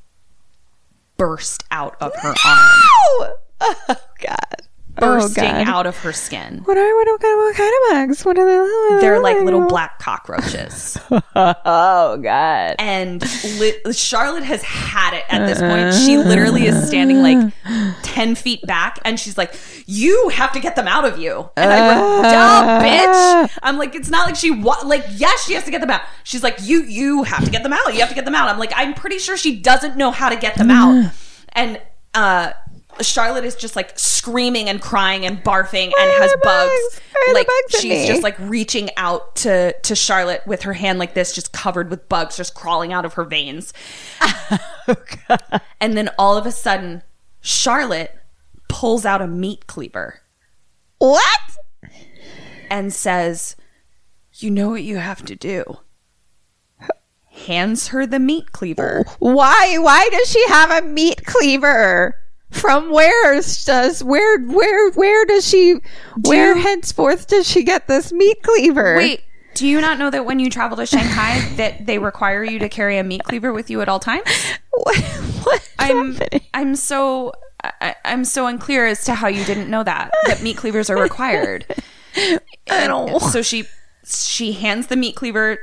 burst out of her arm, [laughs] Oh God. Bursting oh, out of her skin. What are what, what kind of what kind of bugs? What are they? They're like little black cockroaches. [laughs] Oh God. and li- Charlotte has had it at this point. She literally is standing like 10 feet back and she's like, You have to get them out of you. And I'm like, Duh, bitch. I'm like, It's not like she, wa- like, yes, she has to get them out. She's like, You, you have to get them out. You have to get them out. I'm like, I'm pretty sure she doesn't know how to get them out. And, uh, Charlotte is just like screaming and crying and barfing and has bugs. bugs? Why are the Like bugs she's just like reaching out to to Charlotte with her hand like this, just covered with bugs, just crawling out of her veins. [laughs] Oh, and then all of a sudden, Charlotte pulls out a meat cleaver What? and says, "You know what you have to do." Hands her the meat cleaver. Why? Why does she have a meat cleaver? From where does where where where does she where henceforth does she get this meat cleaver? Wait, do you not know that when you travel to Shanghai [laughs] that they require you to carry a meat cleaver with you at all times? [laughs] what, I'm happening? I'm so I, I'm so unclear as to how you didn't know that that meat cleavers are [laughs] required. I don't. So she she hands the meat cleaver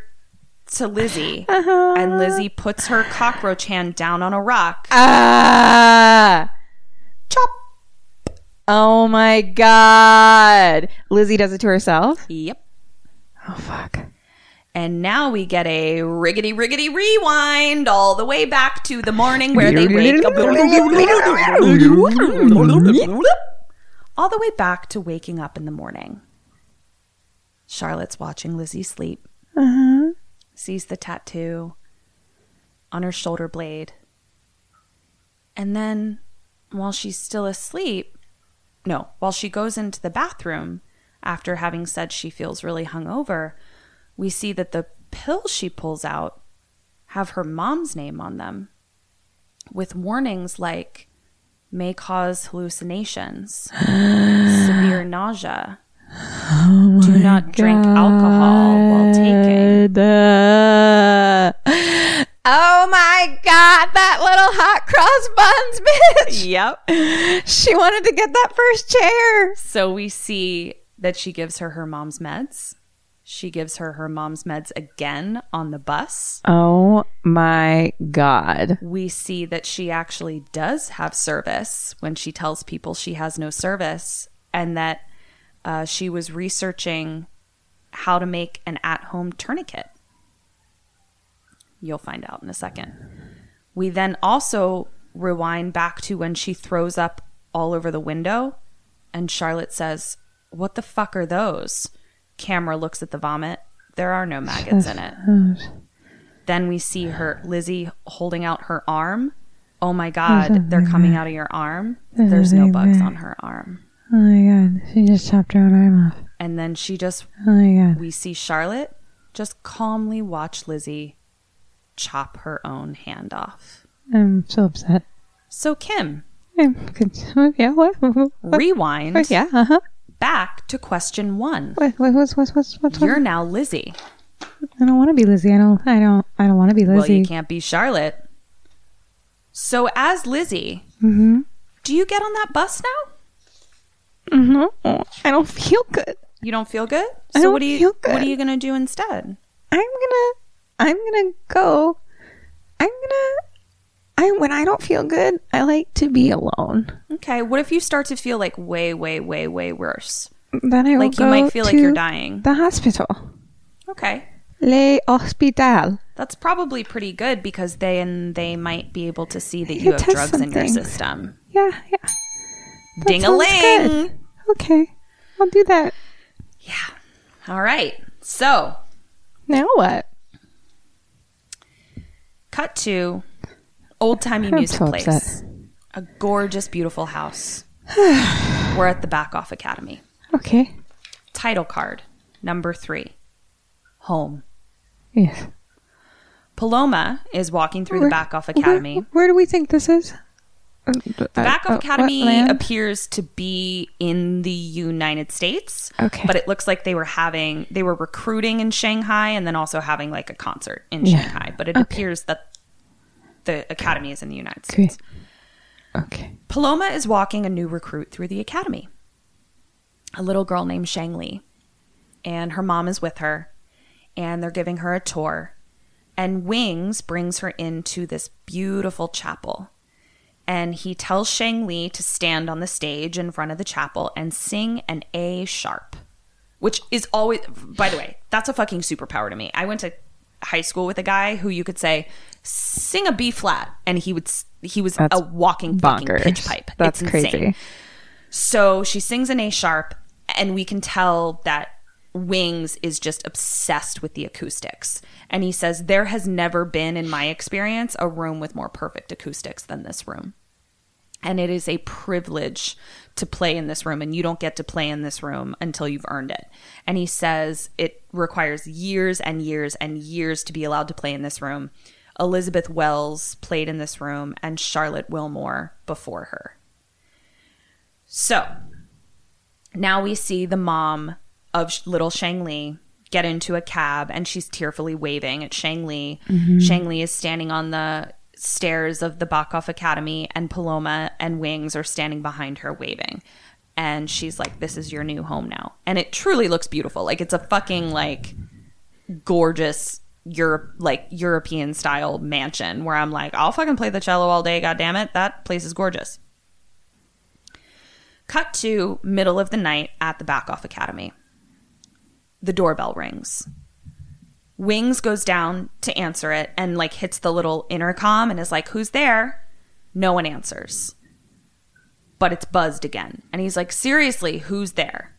to Lizzie, Uh-huh. and Lizzie puts her cockroach hand down on a rock. Ah. Chop. Oh my god. Lizzie does it to herself? Yep. Oh fuck. And now we get a riggedy riggedy rewind all the way back to the morning where they wake up. [laughs] all the way back to waking up in the morning. Charlotte's watching Lizzie sleep. Mhm. Sees the tattoo on her shoulder blade. And then while she's still asleep, no, while she goes into the bathroom after having said she feels really hungover, we see that the pills she pulls out have her mom's name on them with warnings like may cause hallucinations, [gasps] severe nausea, oh do not drink alcohol buns bitch. Yep. She wanted to get that first chair. So we see that she gives her her mom's meds. She gives her her mom's meds again on the bus. Oh my god. We see that she actually does have service when she tells people she has no service, and that uh, she was researching how to make an at home tourniquet. You'll find out in a second. We then also rewind back to when she throws up all over the window, and Charlotte says, What the fuck are those? Camera looks at the vomit. There are no maggots in it. Then we see her, Lizzie, holding out her arm. Oh my God, oh they're coming out of your arm. There's no bugs on her arm. Oh my god. She just chopped her own arm off. And then she just, Oh my god. we see Charlotte just calmly watch Lizzie chop her own hand off. I'm so upset. So, Kim, I'm con- yeah, what? What? rewind Yeah, uh-huh. back to question one. What, what, what's, what's, what's, what's, You're now Lizzie. I don't want to be Lizzie. I don't, I don't, I don't want to be Lizzie. Well, you can't be Charlotte. So, as Lizzie, Mm-hmm. do you get on that bus now? No, I don't feel good. You don't feel good? I So don't what do you feel what are you gonna do instead? I'm gonna, I'm gonna go. I'm gonna. I when I don't feel good, I like to be alone. Okay, what if you start to feel like way, way, way, way worse? Then I will Like you might feel like you're dying. The hospital, Okay. le hospital. That's probably pretty good because they and they might be able to see that You you have drugs in your system. Yeah, yeah. Ding a ling. Okay, I'll do that. Yeah. All right. So, Now what? cut to old timey music so place. upset. A gorgeous, beautiful house. [sighs] We're at the Bachoff Academy. Okay. Title card number three Home. Yes. Paloma is walking through the Where- Bachoff Academy. Where, do we think this is? Uh, The Bachoff Academy land? appears to be in the United States. Okay. But it looks like they were having, they were recruiting in Shanghai and then also having like a concert in Yeah. Shanghai. But it Okay. appears that the Academy is in the United Okay. States. Okay. Paloma is walking a new recruit through the academy, a little girl named Shang Li. And her mom is with her, and they're giving her a tour. And Wings brings her into this beautiful chapel. And he tells Shang Li to stand on the stage in front of the chapel and sing an A sharp, which is always, by the way, that's a fucking superpower to me. I went to high school with a guy who you could say, sing a B flat, and he would, he was That's a walking fucking Bonkers. pitch pipe. That's It's crazy. So she sings an A sharp, and we can tell that Wings is just obsessed with the acoustics. And he says, There has never been, in my experience, a room with more perfect acoustics than this room. And it is a privilege to play in this room, and you don't get to play in this room until you've earned it. And he says it requires years and years and years to be allowed to play in this room. Elizabeth Wells played in this room, and Charlotte Willmore before her. So now we see the mom of little Shang Li get into a cab and she's tearfully waving at Shang Li. Mm-hmm. Shang Li is standing on the stairs of the Bachoff Academy and Paloma and Wings are standing behind her waving. And she's like, This is your new home now. And it truly looks beautiful. Like it's a fucking like gorgeous Europe like European style mansion where I'm like, I'll fucking play the cello all day, god damn it. That place is gorgeous. Cut to middle of the night at the Bachoff Academy. The doorbell rings. Wings goes down to answer it and like hits the little intercom and is like, Who's there? No one answers. But it's buzzed again. And he's like, Seriously, who's there?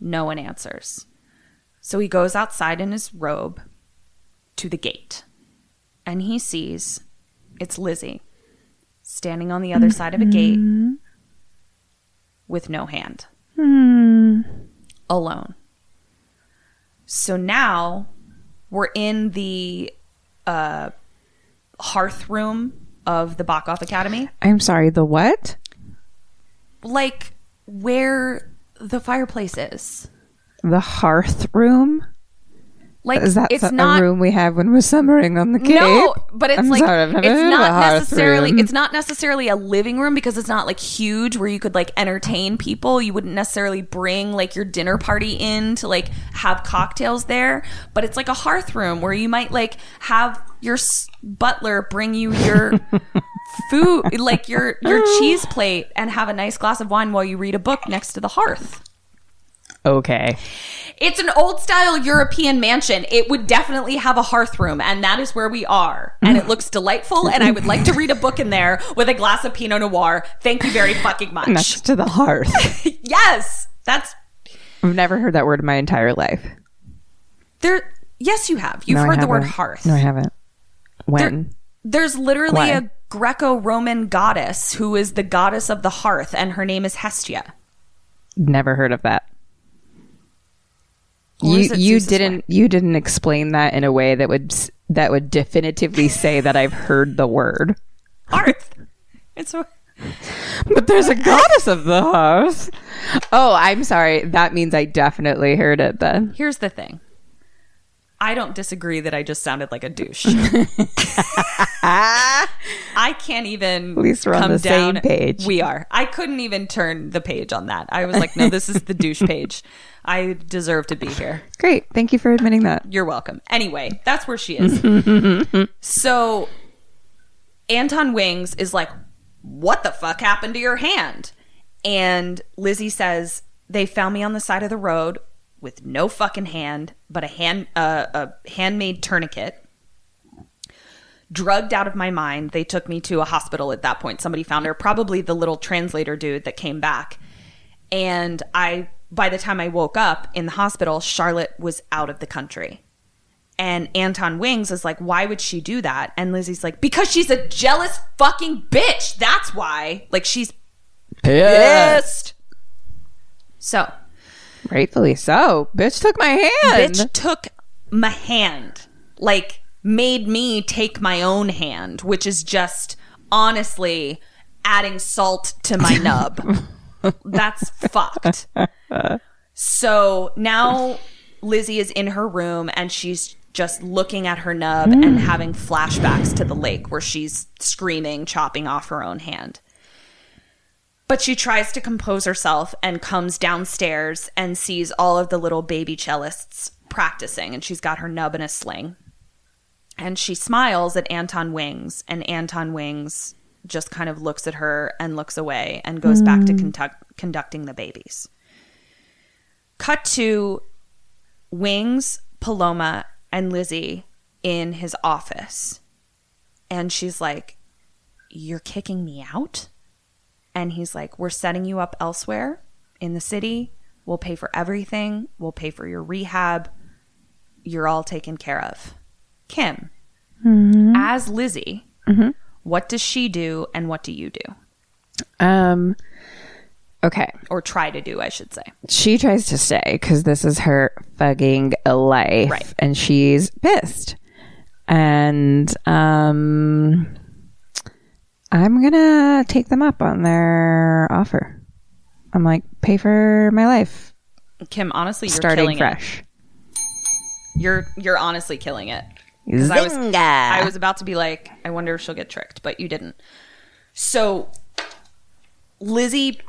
No one answers. So he goes outside in his robe to the gate and he sees it's Lizzie standing on the other side of a gate with no hand, alone. So now we're in the uh, hearth room of the Bachoff Academy, I'm sorry, the what? like where the fireplace is. The hearth room? Like Is that it's a not room we have when we're summering on the cape? No, but it's I'm like sorry, it's heard of a not necessarily room. it's not necessarily a living room because it's not like huge where you could like entertain people. You wouldn't necessarily bring like your dinner party in to like have cocktails there, but it's like a hearth room where you might like have your s- butler bring you your [laughs] food like your your cheese plate and have a nice glass of wine while you read a book next to the hearth. Okay. It's an old style European mansion. It would definitely have a hearth room, and that is where we are. And it looks delightful, and I would like to read a book in there with a glass of Pinot Noir. Thank you very fucking much. Next to the hearth. [laughs] yes, that's I've never heard that word in my entire life. there. Yes, you have. You've No, I heard the word haven't. hearth. No, I haven't. When? there's literally Why? a Greco-Roman goddess who is the goddess of the hearth, and her name is Hestia. Never heard of that. Or You you didn't you didn't explain that in a way that would that would definitively say that I've heard the word. Hearth. it's a- But there's a goddess of the hearth. Oh, I'm sorry. That means I definitely heard it then. Here's the thing. I don't disagree that I just sounded like a douche. [laughs] I can't even At least we're on come the same page. We are. I couldn't even turn the page on that. I was like, no, this is the douche [laughs] page. I deserve to be here. Great. Thank you for admitting that. You're welcome. Anyway, that's where she is. [laughs] so Anton Wings is like, What the fuck happened to your hand? And Lizzie says, They found me on the side of the road with no fucking hand, but a hand uh, a handmade tourniquet. Drugged out of my mind, they took me to a hospital at that point. Somebody found her, probably the little translator dude that came back. And I, by the time I woke up in the hospital, Charlotte was out of the country. And Anton Wings is like, why would she do that? And Lizzie's like, because she's a jealous fucking bitch. That's why. Like, she's pissed. So, Rightfully so. Bitch took my hand. bitch took my hand. Like, made me take my own hand, which is just honestly adding salt to my [laughs] nub. That's fucked. So now Lizzie is in her room and she's just looking at her nub and mm. having flashbacks to the lake where she's screaming, chopping off her own hand. But she tries to compose herself and comes downstairs and sees all of the little baby cellists practicing, and she's got her nub in a sling. And she smiles at Anton Wings, and Anton Wings just kind of looks at her and looks away and goes back to mm. conduct- conducting the babies. Cut to Wings, Paloma, and Lizzie in his office. And she's like, You're kicking me out? And he's like, We're setting you up elsewhere in the city. We'll pay for everything. We'll pay for your rehab. You're all taken care of. Kim, as Lizzie, what does she do and what do you do? Um Okay. Or try to do, I should say. She tries to stay because this is her fucking life. Right. And she's pissed. And um I'm gonna take them up on their offer. I'm like, pay for my life. Kim, honestly, you're starting killing fresh. it. You're you're honestly killing it. 'Cause I was I was about to be like, I wonder if she'll get tricked, but you didn't. So Lizzie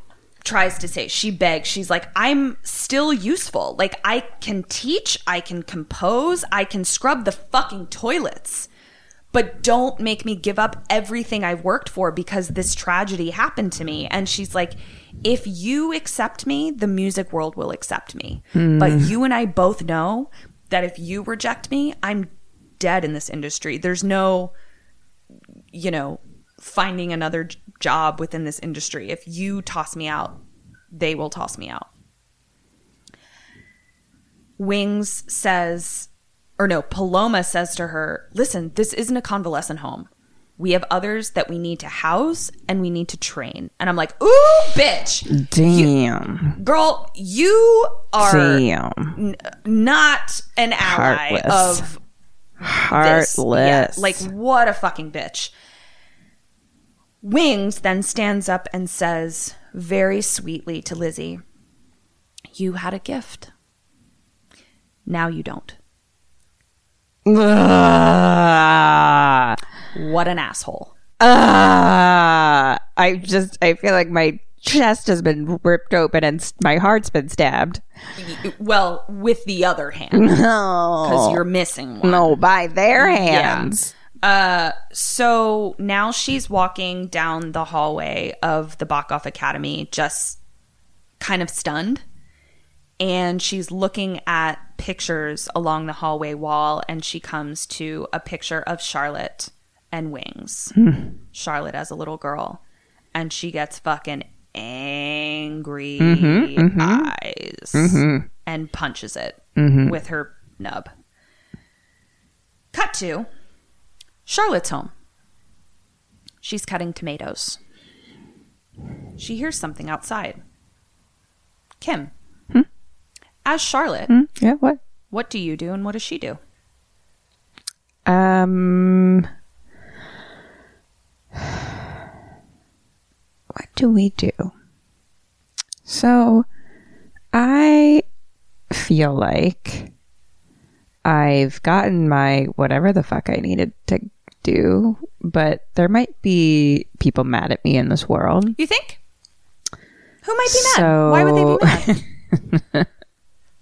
tries to say, she begs, she's like, I'm still useful. Like I can teach, I can compose, I can scrub the fucking toilets. But don't make me give up everything I've worked for because this tragedy happened to me. And she's like, if you accept me, the music world will accept me. Hmm. But you and I both know that if you reject me, I'm dead in this industry. There's no, you know, finding another job within this industry. If you toss me out, they will toss me out. Wings says, or no, Paloma says to her, listen, this isn't a convalescent home. We have others that we need to house and we need to train. And I'm like, ooh, bitch. Damn. Girl, you are Damn. n- not an ally Heartless. of this. Heartless. Yeah, like, what a fucking bitch. Wings then stands up and says very sweetly to Lizzie, You had a gift. Now you don't. Ugh. What an asshole. Ah, I just I feel like my chest has been ripped open and my heart's been stabbed. Well, with the other hand, [laughs] No. because you're missing one. No, by their hands. Uh, so now she's walking down the hallway of the Bachoff Academy, just kind of stunned. And she's looking at pictures along the hallway wall, and she comes to a picture of Charlotte and Wings. Hmm. Charlotte as a little girl. And she gets fucking angry mm-hmm, mm-hmm. eyes mm-hmm. and punches it with her nub. Cut to Charlotte's home. She's cutting tomatoes. She hears something outside. Kim, hmm? As Charlotte, Yeah, what? what do you do and what does she do? Um What do we do? So I feel like I've gotten my whatever the fuck I needed to do, but there might be people mad at me in this world. You think? Who might be mad? Why would they be mad? [laughs]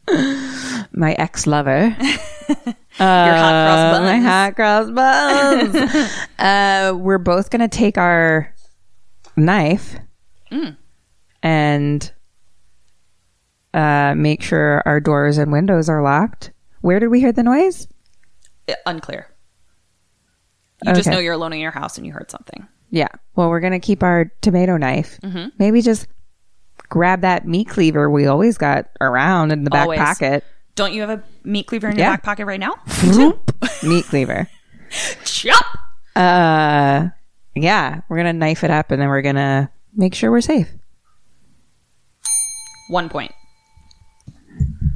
My ex lover. [laughs] Your hot cross buns. my hot cross buns. [laughs] uh, we're both gonna take our knife Mm. and uh, make sure our doors and windows are locked. Where did we hear the noise? Uh, Unclear. You just know you're alone in your house and you heard something. Yeah. Well, we're gonna keep our tomato knife. Mm-hmm. Maybe just grab that meat cleaver we always got around in the back Always. pocket. Don't you have a meat cleaver in your Yeah. back pocket right now? [laughs] meat cleaver. [laughs] Chop! Uh, yeah, we're gonna knife it up and then we're gonna make sure we're safe. One point.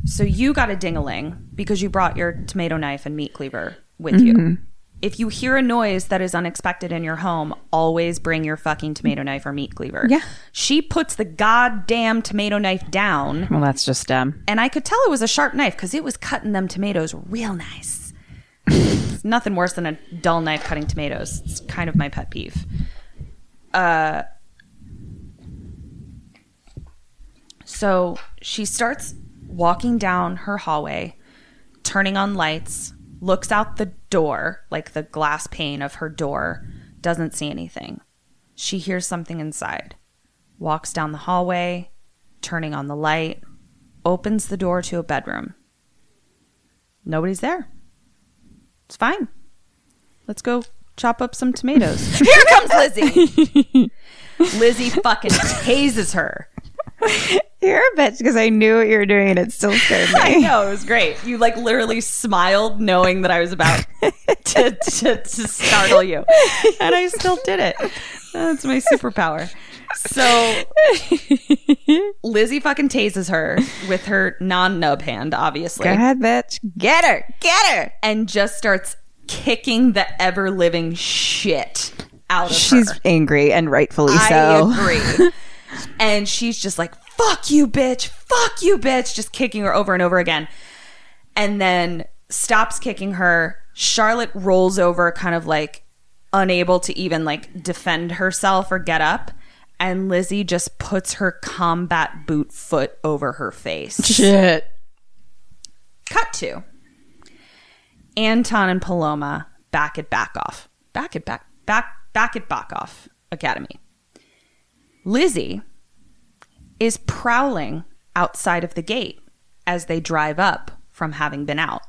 So you got a ding-a-ling because you brought your tomato knife and meat cleaver with you. If you hear a noise that is unexpected in your home, always bring your fucking tomato knife or meat cleaver. Yeah. She puts the goddamn tomato knife down, Well, that's just um. and I could tell it was a sharp knife because it was cutting them tomatoes real nice. It's nothing worse than a dull knife cutting tomatoes. It's kind of my pet peeve. Uh, so she starts walking down her hallway, turning on lights, looks out the door, like the glass pane of her door, doesn't see anything. She hears something inside, walks down the hallway, turning on the light, opens the door to a bedroom. Nobody's there. It's fine. Let's go chop up some tomatoes. [laughs] Here comes Lizzie. Lizzie fucking tases her. You're a bitch because I knew what you were doing and it still scared [laughs] me. I know, it was great. You like literally smiled knowing that I was about [laughs] to, to, to startle you. And I still did it. That's my superpower. So [laughs] Lizzie fucking tases her with her non nub hand, obviously. Go ahead, bitch. Get her. Get her. and just starts kicking the ever living shit out of her. She's her. angry and rightfully I so. I agree. And she's just like, fuck you, bitch. Fuck you, bitch. Just kicking her over and over again. And then stops kicking her. Charlotte rolls over, kind of like unable to even like defend herself or get up. And Lizzie just puts her combat boot foot over her face. Shit. Cut to Anton and Paloma back at Bachoff. Back at back back back at Bachoff Academy. Lizzie is prowling outside of the gate as they drive up from having been out.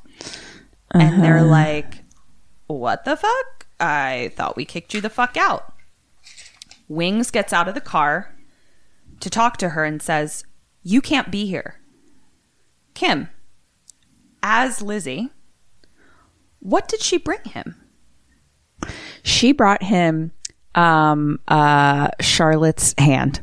And they're uh-huh. like, What the fuck? I thought we kicked you the fuck out. Wings gets out of the car to talk to her and says, You can't be here. Kim, as Lizzie, what did she bring him? she brought him um, uh, Charlotte's hand.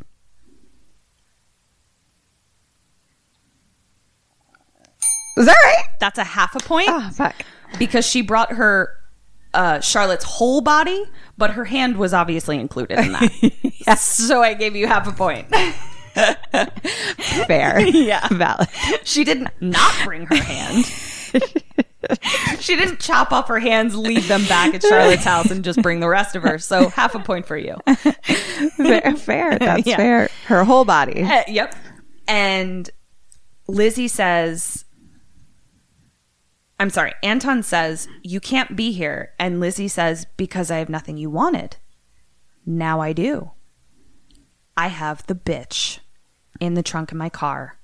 Is that right? That's a half a point Oh, fuck. because she brought her uh, Charlotte's whole body, but her hand was obviously included in that. [laughs] yes. So I gave you half a point. [laughs] Fair. [laughs] Yeah. Valid. She didn't not bring her hand. [laughs] she didn't chop off her hands, leave them back at Charlotte's house, and just bring the rest of her. So half a point for you. fair. Fair. [laughs] That's Yeah. fair. Her whole body. Uh, yep. And Lizzie says, I'm sorry, Anton says, You can't be here. And Lizzie says, Because I have nothing you wanted. Now I do. I have the bitch in the trunk of my car.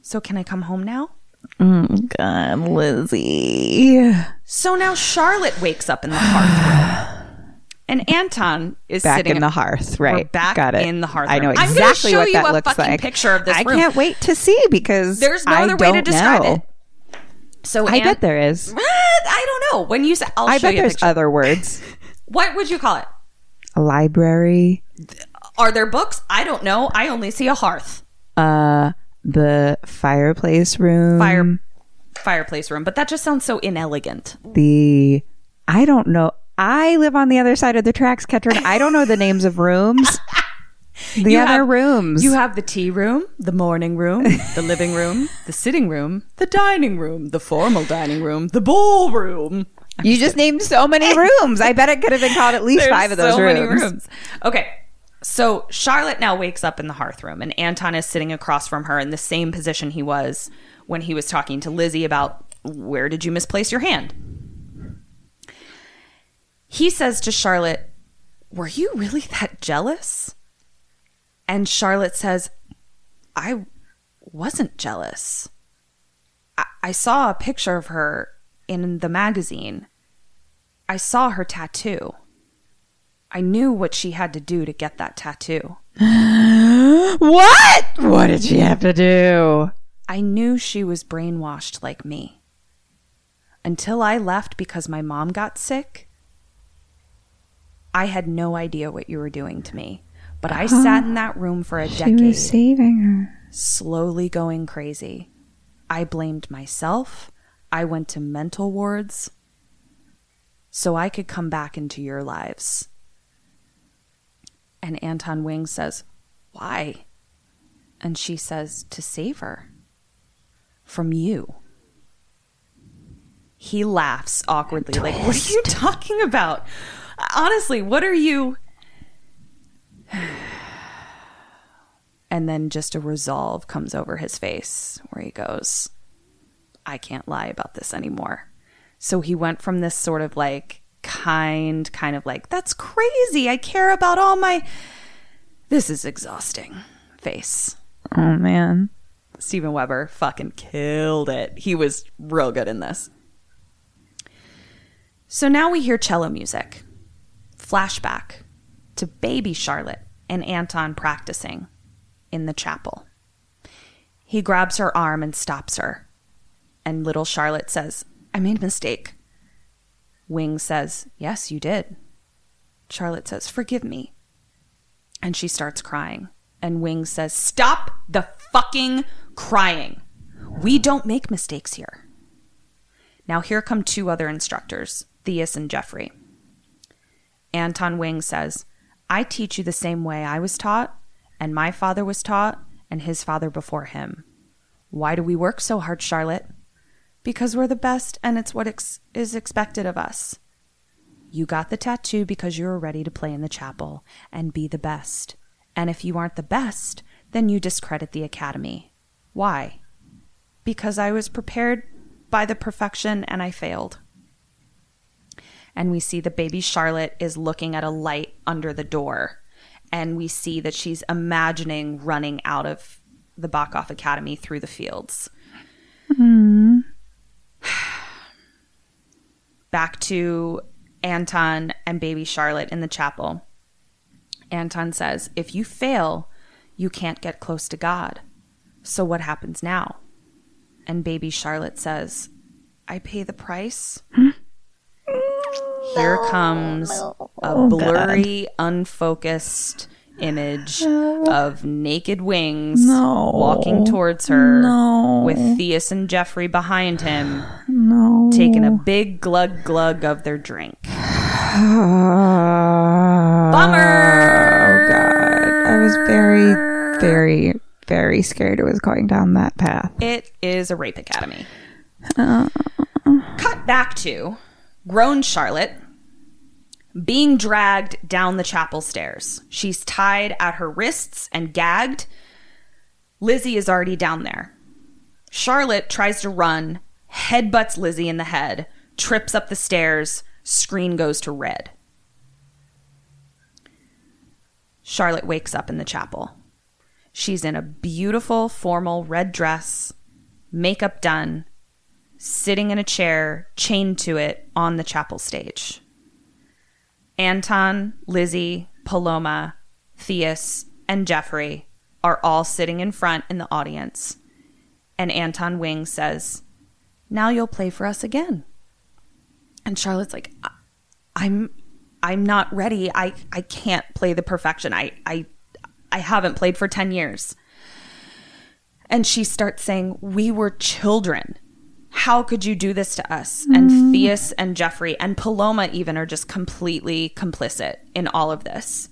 So can I come home now? God, Lizzie. So now Charlotte wakes up in the hearth room. And Anton is Back sitting in the hearth, We're right? back Got it. in the hearth I know room. I'm exactly show what you that a looks like. picture of this I room. can't wait to see because There's no I other way to describe know. it. So I bet there is. I don't know. When you say, I'll I show bet you there's picture. other words. [laughs] what would you call it? A library. Are there books? I don't know. I only see a hearth, Uh, the fireplace room. fire, fireplace room. But that just sounds so inelegant. the I don't know. I live on the other side of the tracks, Ketrin. I don't know the names of rooms. [laughs] The You other have- rooms. You have the tea room, the morning room, the living room, the sitting room, the dining room, the formal dining room, the ballroom. You just named so many rooms. I bet it could have been called at least There's five of those so rooms. many rooms. Okay. So Charlotte now wakes up in the hearth room, and Anton is sitting across from her in the same position he was when he was talking to Lizzie about where did you misplace your hand. He says to Charlotte, Were you really that jealous? And Charlotte says, I wasn't jealous. I, I saw a picture of her in the magazine. I saw her tattoo. I knew what she had to do to get that tattoo. [gasps] What? What did she have to do? I knew she was brainwashed like me. Until I left because my mom got sick, I had no idea what you were doing to me. But I [gasps] sat in that room for a She decade, was saving her. slowly going crazy. I blamed myself. I went to mental wards so I could come back into your lives. And Anton Wing says, Why? And she says, To save her from you. He laughs awkwardly, like, What are you talking about? Honestly, what are you? And then just a resolve comes over his face where he goes, I can't lie about this anymore. So he went from this sort of like kind, kind of like, that's crazy. I care about all my. This is exhausting face. Oh man. Steven Weber fucking killed it. He was real good in this. So now we hear cello music. Flashback to baby Charlotte and Anton practicing in the chapel. He grabs her arm and stops her. And little Charlotte says, I made a mistake. Wing says, Yes, you did. Charlotte says, Forgive me. And she starts crying. And Wing says, Stop the fucking crying. We don't make mistakes here. Now, here come two other instructors, Theus and Jeffrey. Anton Wing says, I teach you the same way I was taught, and my father was taught, and his father before him. Why do we work so hard, Charlotte? Because we're the best, and it's what ex- is expected of us. You got the tattoo because you were ready to play in the chapel and be the best. And if you aren't the best, then you discredit the academy. Why? Because I was prepared by the perfection and I failed. And we see the baby Charlotte is looking at a light under the door. And we see that she's imagining running out of the Bachoff Academy through the fields. Mm-hmm. [sighs] Back to Anton and baby Charlotte in the chapel. Anton says, If you fail, you can't get close to God. So what happens now? And baby Charlotte says, I pay the price. Hmm? Here comes a oh, blurry, unfocused image of naked wings walking towards her with Theus and Jeffrey behind him taking a big glug glug of their drink. [sighs] Oh, Bummer. Oh God, I was very, very, very scared it was going down that path. It is a rape academy. Uh. Cut back to grown Charlotte being dragged down the chapel stairs. She's tied at her wrists and gagged. Lizzie is already down there. Charlotte tries to run, headbutts Lizzie in the head, trips up the stairs, screen goes to red. Charlotte wakes up in the chapel. She's in a beautiful formal red dress, makeup done, sitting in a chair, chained to it on the chapel stage. Anton, Lizzie, Paloma, Theus, and Jeffrey are all sitting in front in the audience. And Anton Wing says, Now you'll play for us again. And Charlotte's like, "I- I'm I'm not ready. I, I can't play the perfection. I, I I haven't played for 10 years. And she starts saying, We were children. How could you do this to us? And mm. Theus and Jeffrey and Paloma even are just completely complicit in all of this.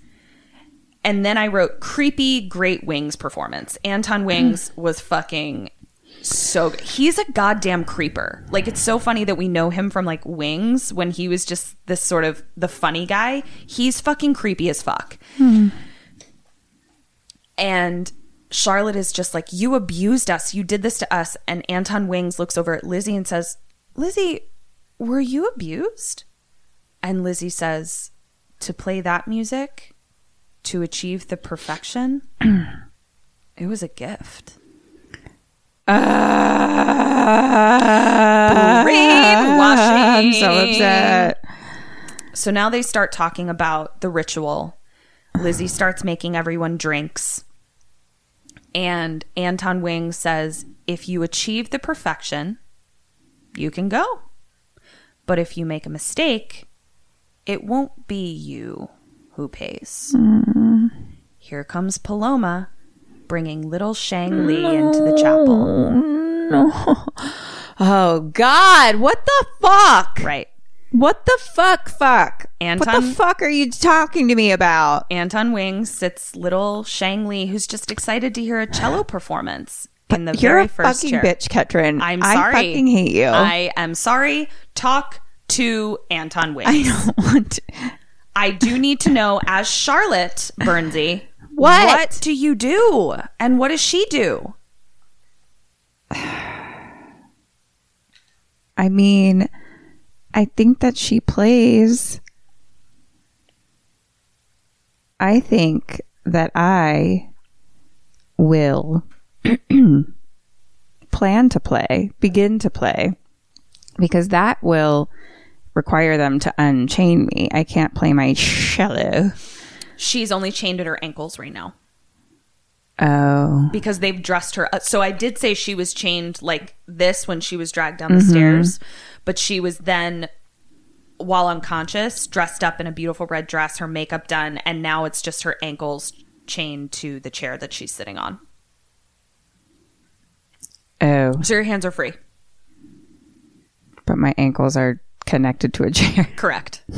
And then I wrote creepy great wings performance. Anton mm. Wings was fucking so good. He's a goddamn creeper. Like it's so funny that we know him from like Wings when he was just this sort of the funny guy. He's fucking creepy as fuck. Hmm. And Charlotte is just like, You abused us. You did this to us. And Anton Wings looks over at Lizzie and says, Lizzie, were you abused? And Lizzie says, To play that music, to achieve the perfection, [clears throat] it was a gift. Brainwashing. I'm so upset. So now they start talking about the ritual. Lizzie starts making everyone drinks. And Anton Wing says, if you achieve the perfection, you can go. But if you make a mistake, it won't be you who pays. Hmm. Here comes Paloma bringing little Shang Li into the chapel. [laughs] Oh God, what the fuck? Right. What the fuck? Fuck. Anton, what the fuck are you talking to me about? Anton Wing sits little Shang Li, who's just excited to hear a cello [gasps] performance in the You're very a first fucking chair. bitch, Ketrin. I'm I sorry. fucking hate you. I am sorry. Talk to Anton Wing. I don't [laughs] want. To. I do need to know, as Charlotte Bernsey, [laughs] What? what do you do, and what does she do? [sighs] I mean, I think that she plays. I think that I will [clears throat] plan to play, begin to play, because that will require them to unchain me. I can't play my cello. She's only chained at her ankles right now Oh. because they've dressed her. So I did say she was chained like this when she was dragged down Mm-hmm. the stairs, but she was then, while unconscious, dressed up in a beautiful red dress, her makeup done, and now it's just her ankles chained to the chair that she's sitting on. Oh. So your hands are free. But my ankles are connected to a chair. [laughs] Correct. [laughs]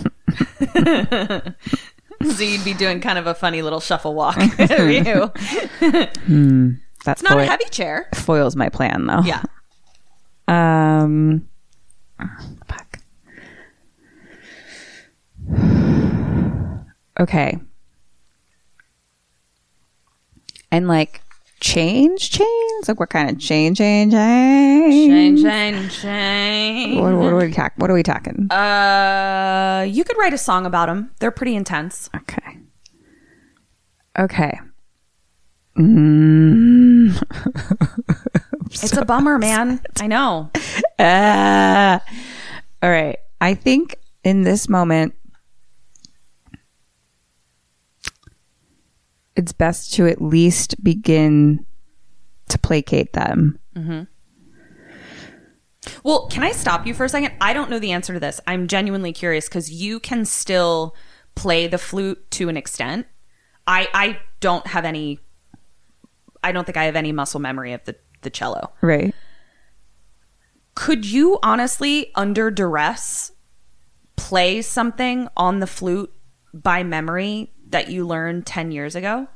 so you'd be doing kind of a funny little shuffle walk. [laughs] you. That's It's not a heavy chair. foils my plan though. Yeah. Um. Fuck. Okay. And like change change. Like what kind of change, change, change, change, change. What, what are we talking? What are we talking? Uh, you could write a song about them. They're pretty intense. okay. Okay. Mm. [laughs] It's a bummer, man. I know. [laughs] Ah. [laughs] all right. I think in this moment, it's best to at least begin to placate them. Mm-hmm. Well, can I stop you for a second? I don't know the answer to this. I'm genuinely curious because you can still play the flute to an extent. I I don't have any. I don't think I have any muscle memory of the the cello. Right. Could you honestly, under duress, play something on the flute by memory that you learned ten years ago?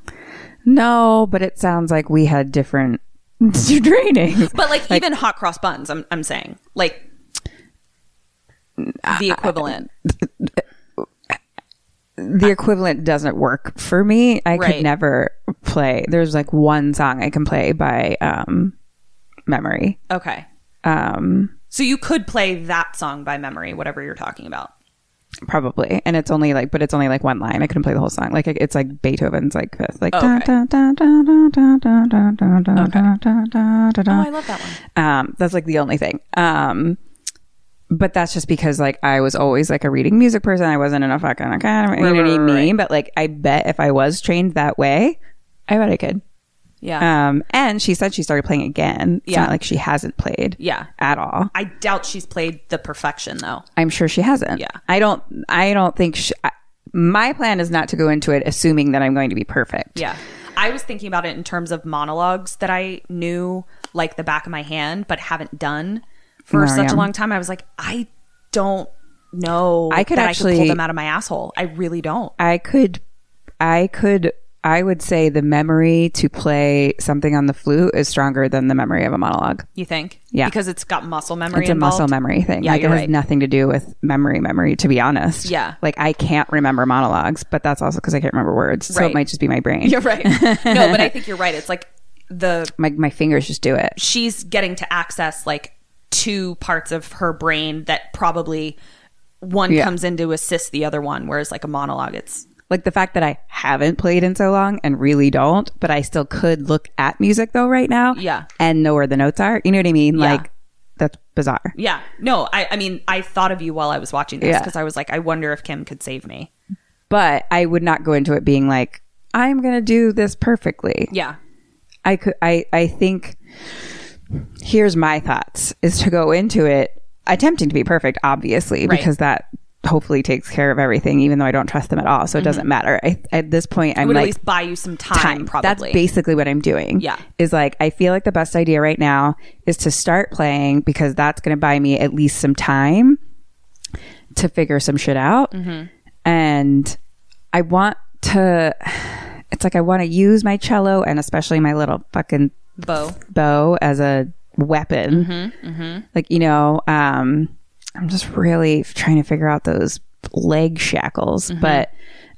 No, but it sounds like we had different [laughs] training. But like, even hot cross buns, I'm I'm saying like the equivalent. the equivalent doesn't work for me. I Right. could never play. There's like one song I can play by um memory. Okay. Um, so you could play that song by memory, whatever you're talking about. Probably, and it's only like, but it's only like one line. I couldn't play the whole song. Like it's like Beethoven's like fifth, like. Oh, okay. okay. Oh, I love that one. Um, that's like the only thing. Um, but that's just because like I was always like a reading music person. I wasn't in a fucking academy. You know what I mean? But like I bet if I was trained that way, I bet I could. Yeah. Um, and she said she started playing again. It's Yeah. not like she hasn't played. Yeah. At all. I doubt she's played the perfection though. I'm sure she hasn't. Yeah. I don't. I don't think. She, I, my plan is not to go into it assuming that I'm going to be perfect. Yeah. I was thinking about it in terms of monologues that I knew like the back of my hand, but haven't done for No, such yeah. a long time. I was like, I don't know I could that I actually- could pull them out of my asshole. I really don't. I could, I could, I would say the memory to play something on the flute is stronger than the memory of a monologue. You think? Yeah. Because it's got muscle memory. It's a involved? muscle memory thing. Yeah, like it has right. nothing to do with memory memory, to be honest. Yeah. Like I can't remember monologues, but that's also because I can't remember words. So it might just be my brain. You're right. [laughs] no, but I think you're right. It's like the My my fingers just do it. she's getting to access like two parts of her brain that probably one Yeah. comes in to assist the other one, whereas like a monologue, it's Like the fact that I haven't played in so long and really don't, but I still could look at music though right now. Yeah. And know where the notes are. You know what I mean? Yeah. Like that's bizarre. yeah. No, I, I mean, I thought of you while I was watching this Yeah. because I was like, I wonder if Kim could save me. But I would not go into it being like, I'm gonna do this perfectly. Yeah. I could I I think here's my thoughts is to go into it attempting to be perfect obviously Right. because that hopefully takes care of everything even though I don't trust them at all so it doesn't matter I, at this point I'm would like at least buy you some time, probably. that's basically what I'm doing Yeah. is like I feel like the best idea right now is to start playing because that's going to buy me at least some time to figure some shit out Mm-hmm. and I want to it's like I want to use my cello and especially my little fucking Bow. bow as a weapon. Like, you know, um, I'm just really trying to figure out those leg shackles. But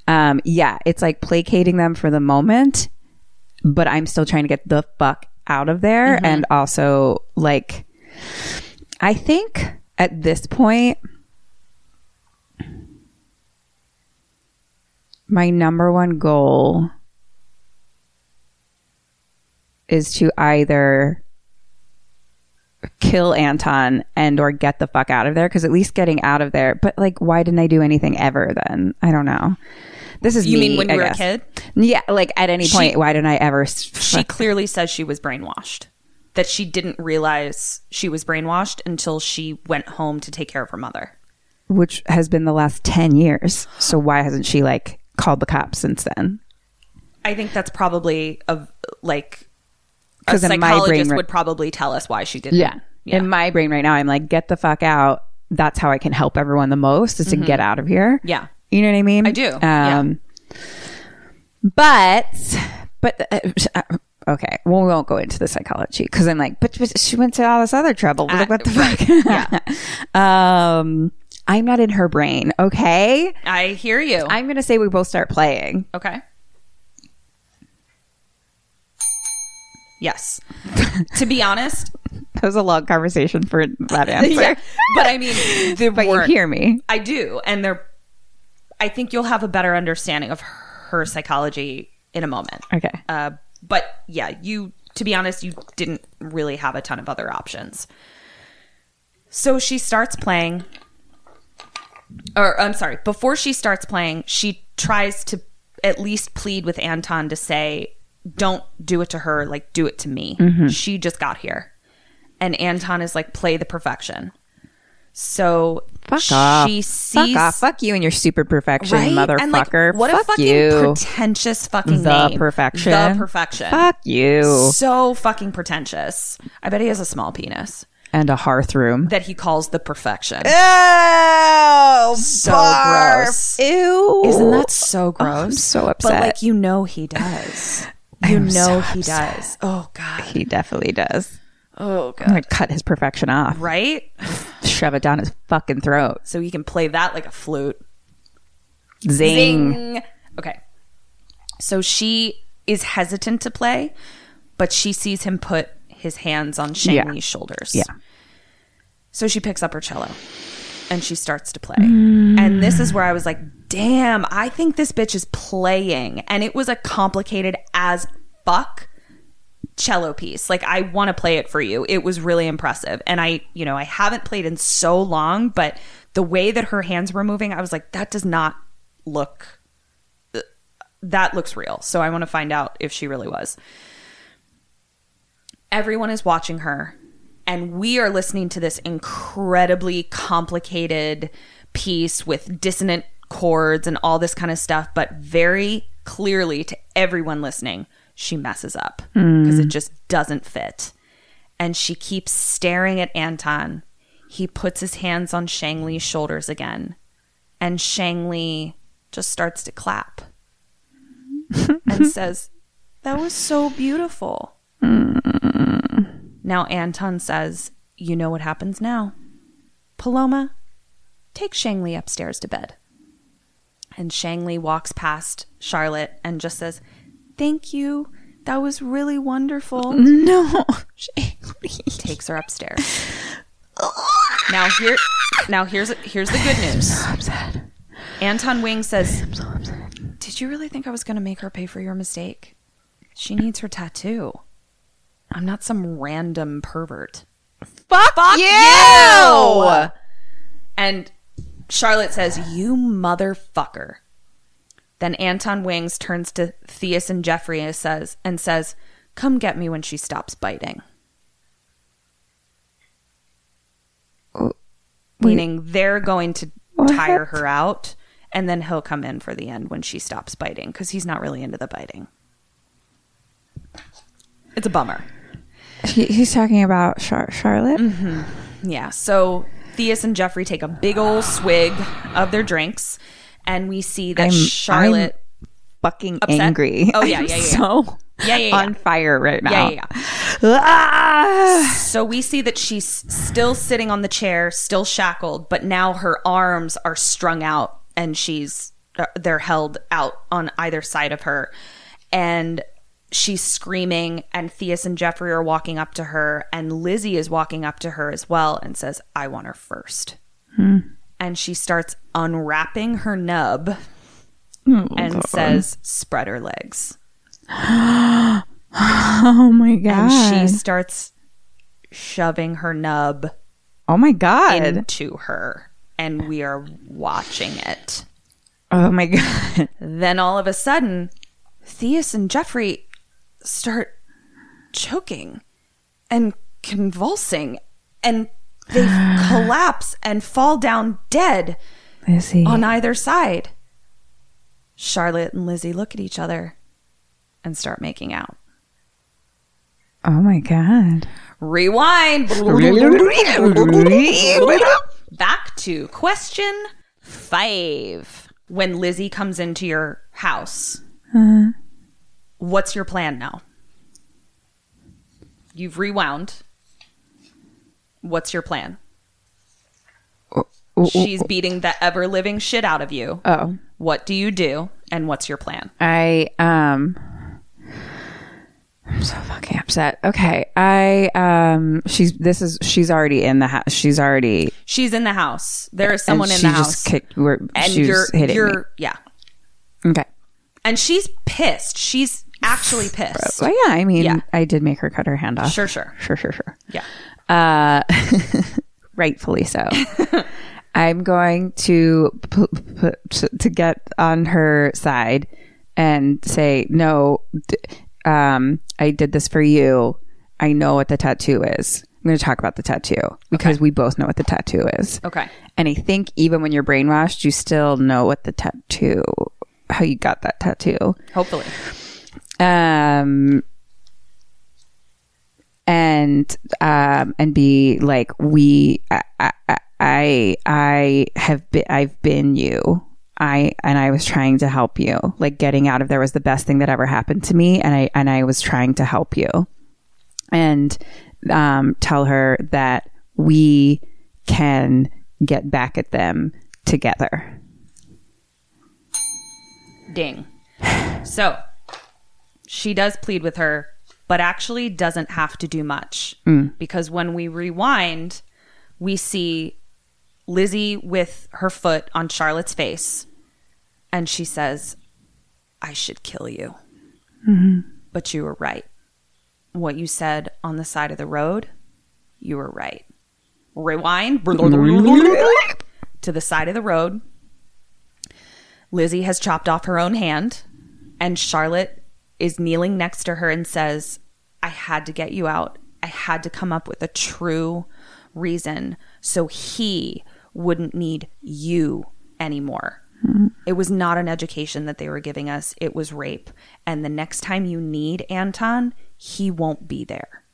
um, yeah, it's like placating them for the moment, but I'm still trying to get the fuck out of there. And also, like, I think at this point, my number one goal is to either kill Anton and or get the fuck out of there because at least getting out of there but like why didn't I do anything ever then I don't know this is You me, mean when I you were a kid? yeah like at any She- point why didn't I ever She clearly says she was brainwashed. That she didn't realize she was brainwashed until she went home to take care of her mother. which has been the last 10 years so why hasn't she like called the cops since then I think that's probably a like a 'Cause in my psychologist brain- would probably tell us why she didn't. Yeah. In my brain right now, I'm like, get the fuck out. That's how I can help everyone the most is to get out of here. Mm-hmm. Yeah. You know what I mean? I do, yeah. Um, But, but, uh, okay. Well, we won't go into the psychology because I'm like, but, but she went to all this other trouble. Like, what the fuck? Yeah. [laughs] um, I'm not in her brain. Okay. I hear you. I'm going to say we both start playing. okay. Yes. [laughs] to be honest, That was a long conversation for that [laughs] answer. yeah. But I mean, the [laughs] But you hear me. I do, and they're. I think you'll have a better understanding of her psychology in a moment. Okay. Uh, but yeah, you. To be honest, you didn't really have a ton of other options. So she starts playing. Or I'm sorry. Before she starts playing, she tries to at least plead with Anton to say, "Don't do it to her. Like, do it to me. Mm-hmm. She just got here." And Anton is like, play the perfection. So Fuck off. she sees Fuck off. Fuck you and your super perfection, right? motherfucker. Like, what Fuck a fucking you. pretentious fucking the name. perfection. The perfection. Fuck you. So fucking pretentious. I bet he has a small penis And a hearth room. that he calls the perfection. Oh, so gross. Ew. Isn't that so oh, gross? I'm so upset. But like you know he does. You know so he upset. does. Oh god. He definitely does. Oh God. I'm gonna cut his perfection off. Right? Shove it down his fucking throat. So he can play that like a flute. Zing. Zing. Okay. So she is hesitant to play, but she sees him put his hands on Shang Yeah. Shoulders. Yeah. So she picks up her cello and she starts to play. Mm. And this is where I was like, damn, I think this bitch is playing. And it was a complicated as fuck cello piece. Like, I want to play it for you. It was really impressive. And I, you know, I haven't played in so long, but the way that her hands were moving, I was like, that does not look. Uh, that looks real. So I want to find out if she really was. Everyone is watching her and we are listening to this incredibly complicated piece with dissonant chords and all this kind of stuff but very clearly to everyone listening she messes up because it just doesn't fit and she keeps staring at anton he puts his hands on Zhang Li's shoulders again and shang li just starts to clap [laughs] and says that was so beautiful now Anton says, You know what happens now. Paloma, take Zhang Li upstairs to bed. And Zhang Li walks past Charlotte and just says, Thank you. That was really wonderful. No. He [laughs] takes her upstairs. now here now here's here's the good news. I'm so upset. Anton Wing says, I'm so upset. Did you really think I was gonna make her pay for your mistake? She needs her tattoo. I'm not some random pervert. Fuck, you! And Charlotte says, You motherfucker. Then Anton Wings turns to Theus and Jeffrey and says, and says, Come get me when she stops biting. Oh, Meaning they're going to tire her out and then he'll come in for the end when she stops biting because he's not really into the biting. It's a bummer. He, he's talking about Char- Charlotte. Mm-hmm. Yeah. So Theus and Jeffrey take a big old swig of their drinks, and we see that I'm- Charlotte. Fucking Upset? angry. Oh, yeah, I'm yeah, yeah. So Yeah, yeah, yeah. on fire right now. yeah, yeah. Ah! So we see that she's still sitting on the chair, still shackled, but now her arms are strung out, and she's uh, they're held out on either side of her, and she's screaming. And Theus and Jeffrey are walking up to her, and Lizzie is walking up to her as well, and says, "I want her first. Hmm. And she starts unwrapping her nub. Oh, and says, "Spread her legs." [gasps] Oh my god. And she starts shoving her nub oh my god. into her, and we are watching it. oh my [laughs] god. Then all of a sudden, Theus and Jeffrey start choking and convulsing, and they [sighs] collapse and fall down dead Lizzie. on either side. Charlotte and Lizzie look at each other and start making out. oh my god. Rewind. [laughs] Back to question five. When Lizzie comes into your house, uh-huh. What's your plan now? You've rewound. What's your plan? She's beating the ever living shit out of you. Oh. What do you do? And what's your plan? I um I'm so fucking upset. Okay. I um she's this is she's already in the house. She's already She's in the house. There is someone in she the just house. kicked and you're hitting you're yeah. Okay. And she's pissed. She's actually pissed. Well, yeah, I mean, Yeah. I did make her cut her hand off. Sure, sure. Sure, sure, sure. Yeah. Uh, [laughs] rightfully so. [laughs] I'm going to p- p- to to get on her side and say, no, d- um, I did this for you. I know what the tattoo is. I'm going to talk about the tattoo because we both know what the tattoo is. Okay. And I think even when you're brainwashed, you still know what the tattoo, how you got that tattoo. Hopefully. Um, and um, and be like, we, I, I, I, have been, I've been you. I and I was trying to help you. Like getting out of there was the best thing that ever happened to me, and I and I was trying to help you. And um, tell her that we can get back at them together. Ding. [sighs] So she does plead with her, but actually doesn't have to do much mm. because when we rewind, we see Lizzie with her foot on Charlotte's face, and she says, I should kill you. Mm-hmm. But you were right. What you said on the side of the road, you were right. Rewind to the side of the road. Lizzie has chopped off her own hand, and Charlotte is kneeling next to her and says, I had to get you out. I had to come up with a true reason so he wouldn't need you anymore. It was not an education that they were giving us, it was rape. And the next time you need Anton, he won't be there.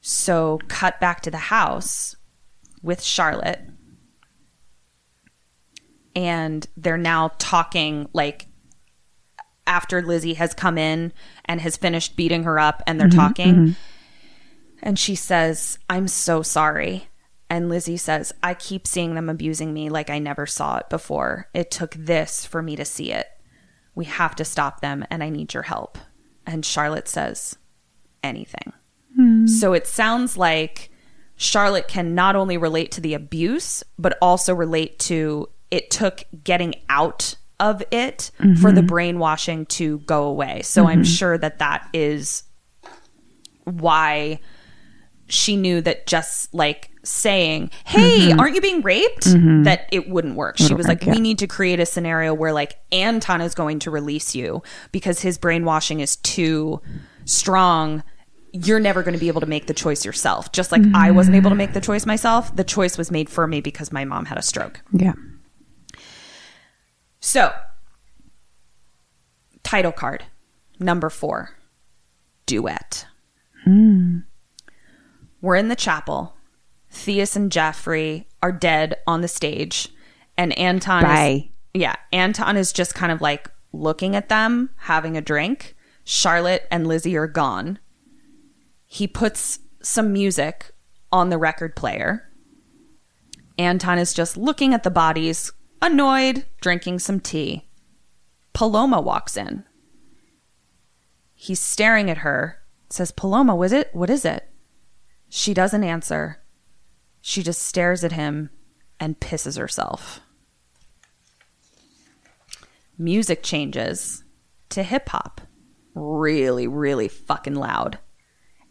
So, cut back to the house with Charlotte and they're now talking like after Lizzie has come in and has finished beating her up and they're mm-hmm, talking. Mm-hmm. And she says, I'm so sorry. And Lizzie says, I keep seeing them abusing me like I never saw it before. It took this for me to see it. We have to stop them and I need your help. And Charlotte says, anything. Hmm. So it sounds like Charlotte can not only relate to the abuse, but also relate to it took getting out of it for the mm-hmm. brainwashing to go away. So I'm mm-hmm. sure that that is why she knew that just like saying, Hey, mm-hmm. aren't you being raped? That it wouldn't work. She was like, We need to create a scenario where like Anton is going to release you because his brainwashing is too strong. You're never going to be able to make the choice yourself. Just like I wasn't able to make the choice myself, the choice was made for me because my mom had a stroke. Yeah. So, title card number four duet. Hmm. We're in the chapel. Theus and Jeffrey are dead on the stage, and Anton is, Bye. yeah, Anton is just kind of like looking at them, having a drink. Charlotte and Lizzie are gone. He puts some music on the record player. Anton is just looking at the bodies, annoyed, drinking some tea. Paloma walks in. He's staring at her, says, Paloma, was it? What is it? She doesn't answer. She just stares at him and pisses herself. Music changes to hip hop. Really, really fucking loud.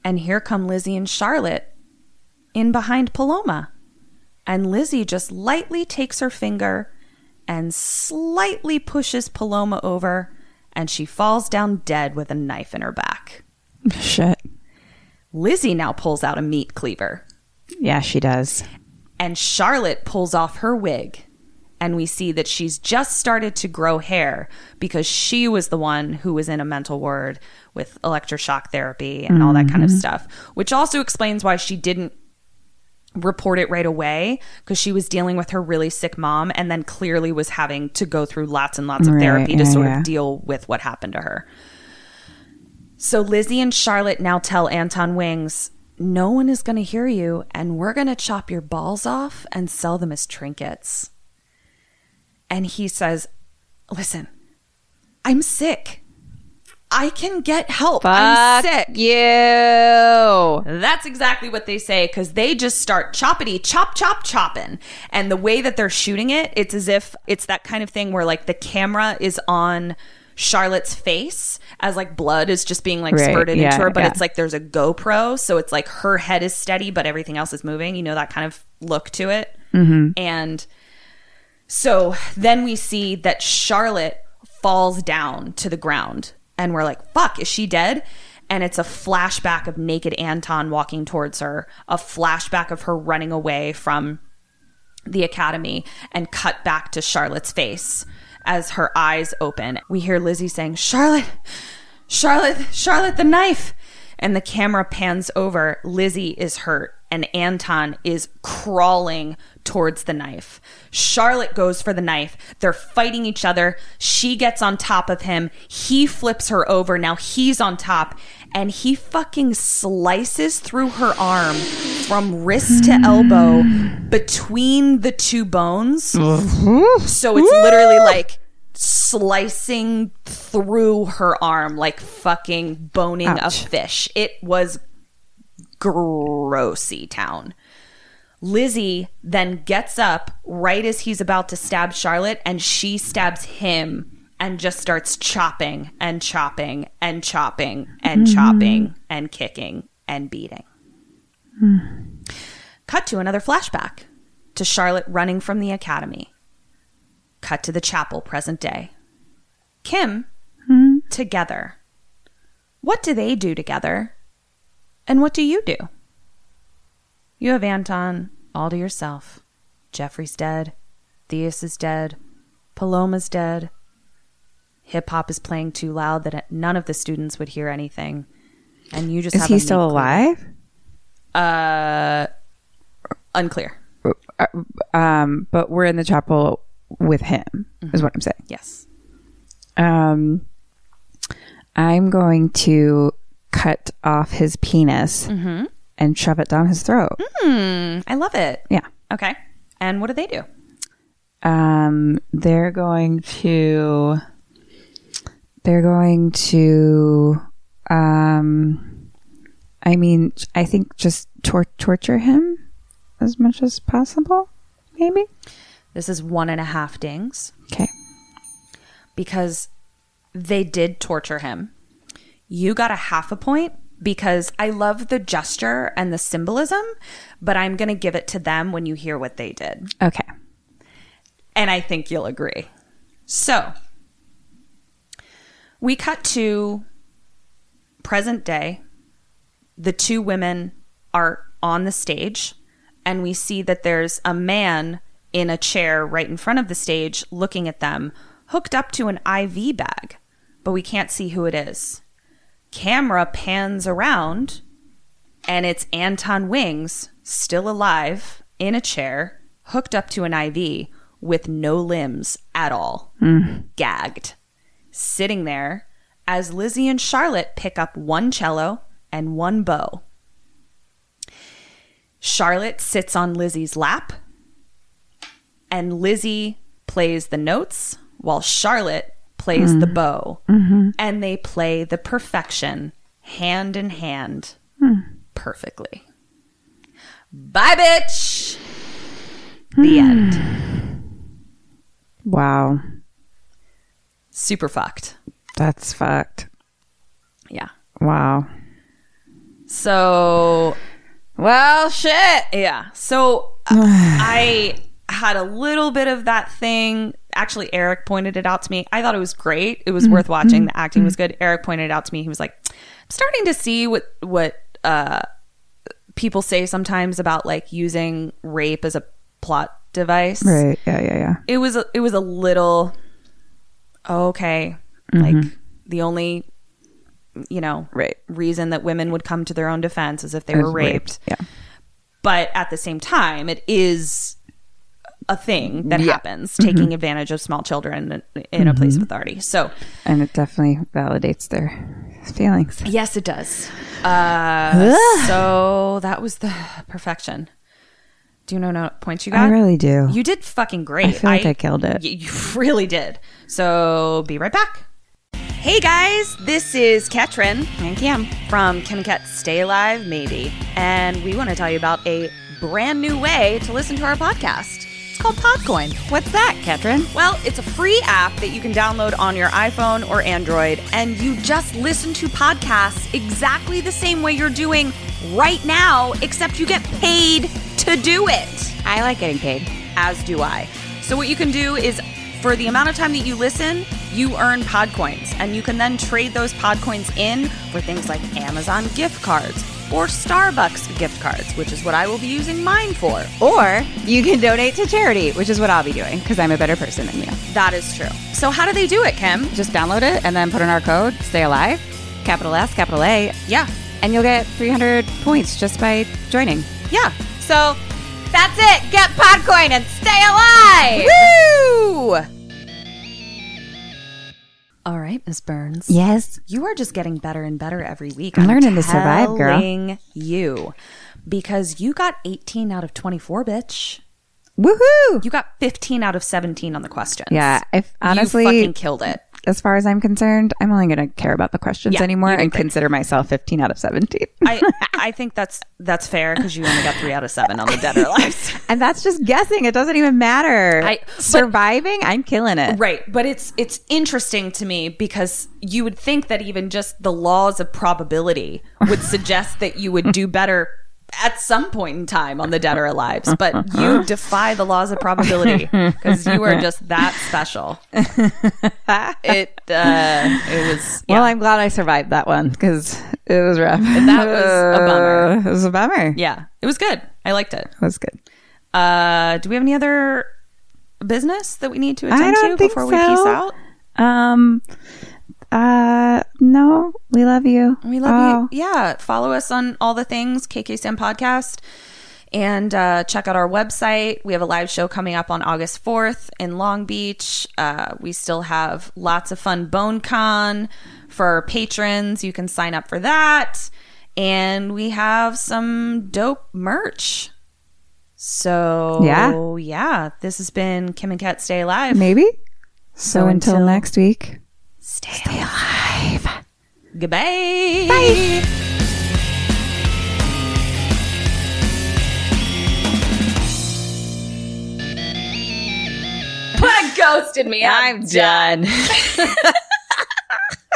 And here come Lizzie and Charlotte in behind Paloma. And Lizzie just lightly takes her finger and slightly pushes Paloma over, and she falls down dead with a knife in her back. Shit. Lizzie now pulls out a meat cleaver, Yeah, she does. and Charlotte pulls off her wig. And we see that she's just started to grow hair because she was the one who was in a mental ward with electroshock therapy and all that kind of mm-hmm. stuff, which also explains why she didn't report it right away because she was dealing with her really sick mom and then clearly was having to go through lots and lots of Right, therapy to yeah, sort yeah. of deal with what happened to her. So Lizzie and Charlotte now tell Anton Wings, no one is going to hear you and we're going to chop your balls off and sell them as trinkets. And he says, listen, I'm sick. I can get help. I'm sick. You. That's exactly what they say because they just start choppity chop chop chopping. And the way that they're shooting it, it's as if it's that kind of thing where like the camera is on Charlotte's face as like blood is just being like Right, spurted yeah, into her, but yeah. it's like there's a GoPro, so it's like her head is steady, but everything else is moving. You know that kind of look to it. Mm-hmm. And so then we see that Charlotte falls down to the ground and we're like, fuck, is she dead? and it's a flashback of naked Anton walking towards her, a flashback of her running away from the academy, and cut back to Charlotte's face as her eyes open. We hear Lizzie saying, Charlotte, Charlotte, Charlotte, the knife. And the camera pans over. Lizzie is hurt, and Anton is crawling towards the knife. Charlotte goes for the knife. They're fighting each other. She gets on top of him. He flips her over. Now he's on top, and he fucking slices through her arm from wrist to elbow between the two bones. So it's literally like slicing through her arm, like fucking boning Ouch. a fish. It was grossy town. Lizzie then gets up right as he's about to stab Charlotte, and she stabs him and just starts chopping and chopping and chopping and mm-hmm. chopping and kicking and beating. Hmm. Cut to another flashback to Charlotte running from the academy. Cut to the chapel, present day. Kim, hmm. together. What do they do together? And what do you do? You have Anton all to yourself. Jeffrey's dead. Theus is dead. Paloma's dead. Hip hop is playing too loud that none of the students would hear anything. And you just Is have he a still alive? Uh, unclear. Um, but we're in the chapel with him, is what I'm saying. Yes. Um, I'm going to cut off his penis and shove it down his throat. Hmm, I love it. Yeah. Okay. And what do they do? Um, they're going to. They're going to. Um, I mean, I think just tor- torture him as much as possible. Maybe. This is one and a half dings Okay. because they did torture him. You got a half a point because I love the gesture and the symbolism, but I'm going to give it to them when you hear what they did. Okay. And I think you'll agree. So, we cut to present day. The two women are on the stage, and we see that there's a man in a chair right in front of the stage looking at them, hooked up to an IV bag, but we can't see who it is. Camera pans around, and it's Anton Wings, still alive, in a chair, hooked up to an IV with no limbs at all, hmm. gagged, sitting there as Lizzie and Charlotte pick up one cello and one bow. Charlotte sits on Lizzie's lap, and Lizzie plays the notes while Charlotte plays the mm-hmm. bow. Mm-hmm. And they play the perfection hand in hand hmm. perfectly. Bye, bitch. The hmm. end. Wow. Super fucked. That's fucked. Yeah. Wow. So Well, shit. Yeah. So uh, [sighs] I had a little bit of that thing. Actually, Eric pointed it out to me. I thought it was great. It was worth mm-hmm. watching. The mm-hmm. acting was mm-hmm. good. Eric pointed it out to me. He was like, "I'm starting to see what what uh, people say sometimes about like using rape as a plot device." Right. Yeah. Yeah. Yeah. It was a, it was a little okay. Like the only you know Right. reason that women would come to their own defense is if they were As raped Yeah. but at the same time it is a thing that Yeah. happens taking advantage of small children in, in a place of authority so And it definitely validates their feelings. yes it does. Uh, so that was the perfection. Do you know what points you got? I really do. you did fucking great. I feel like I killed it. Y- you [laughs] really did. So be right back. Hey guys, this is Ketrin and Cam from Kim and Kat Stay Alive Maybe, and we want to tell you about a brand new way to listen to our podcast. It's called Podcoin. What's that, Katrin? Well, it's a free app that you can download on your iPhone or Android, and you just listen to podcasts exactly the same way you're doing right now, except you get paid to do it. I like getting paid. As do I. So, what you can do is for the amount of time that you listen, you earn pod coins, and you can then trade those pod coins in for things like Amazon gift cards or Starbucks gift cards, which is what I will be using mine for. Or you can donate to charity, which is what I'll be doing because I'm a better person than you. That is true. So, how do they do it, Kim? Just download it and then put in our code, stay alive, capital S, capital A, Yeah. and you'll get 300 points just by joining. Yeah. So, that's it. Get Podcoin and stay alive. Woo! All right, Miss Burns. Yes. You are just getting better and better every week. I'm learning to survive, girl. You, because you got 18 out of 24, bitch. Woohoo! You got 15 out of 17 on the questions. Yeah, if you honestly, fucking killed it. As far as I'm concerned, I'm only going to care about the questions Yeah, anymore and think. consider myself 15 out of 17. I [laughs] I think that's that's fair because you only got three out of seven on the dead or alive. [laughs] and that's just guessing. It doesn't even matter. I- but- Surviving, I'm killing it. Right, but it's it's interesting to me because you would think that even just the laws of probability would suggest that you would do better at some point in time on the dead or alives, but you [laughs] defy the laws of probability because you are just that special. [laughs] It uh, it was Well. I'm glad I survived that one because it was rough. That was a [laughs] bummer. It was a bummer. yeah, it was good. I liked it. It was good. Uh, do we have any other business that we need to attend to before we peace out? Um, uh, no, we love you. We love Oh. you. Yeah. Follow us on all the things, KK Sam Podcast. And uh, check out our website. We have a live show coming up on August 4th in Long Beach. Uh, we still have lots of fun Bone Con for our patrons. You can sign up for that. And we have some dope merch. So, Yeah. yeah, this has been Kim and Kat Stay Alive. Maybe. So, So until, until- next week. Stay, alive. Goodbye. Bye. ghosted me. I'm done. [laughs] [laughs]